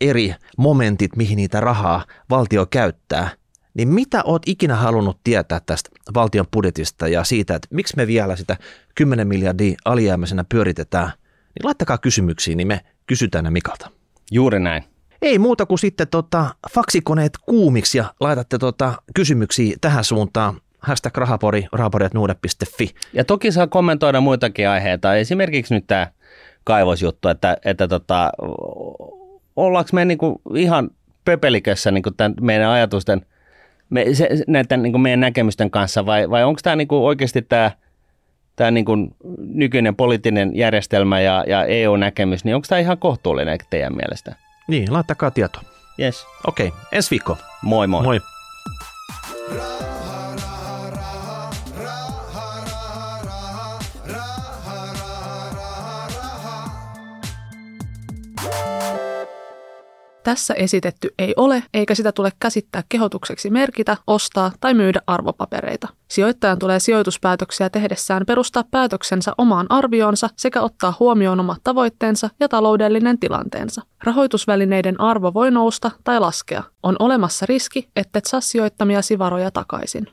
eri momentit, mihin niitä rahaa valtio käyttää. Niin mitä oot ikinä halunnut tietää tästä valtion budjetista ja siitä, että miksi me vielä sitä 10 miljardia alijäämäisenä pyöritetään, niin laittakaa kysymyksiä, niin me kysytään ne Mikalta. Juuri näin. Ei muuta kuin sitten tota, faksikoneet kuumiksi ja laitatte tota, kysymyksiä tähän suuntaan. Hashtag rahapori, rahapori.nuude.fi. Ja toki saa kommentoida muitakin aiheita. Esimerkiksi nyt tämä kaivosjuttu, että, että tota, ollaanko me niinku ihan pöpelikössä niinku tämän meidän ajatusten, me, se, näiden niinku meidän näkemysten kanssa vai, vai onko tämä niinku oikeasti tämä tämä niinku nykyinen poliittinen järjestelmä ja, ja EU-näkemys, niin onko tämä ihan kohtuullinen teidän mielestä? Niin, laittakaa tietoa. Yes. Okei, ensi viikko. Moi moi. Moi. Tässä esitetty ei ole, eikä sitä tule käsittää kehotukseksi merkitä, ostaa tai myydä arvopapereita. Sijoittajan tulee sijoituspäätöksiä tehdessään perustaa päätöksensä omaan arvioonsa sekä ottaa huomioon omat tavoitteensa ja taloudellinen tilanteensa. Rahoitusvälineiden arvo voi nousta tai laskea. On olemassa riski, ettet saa sijoittamiasi varoja takaisin.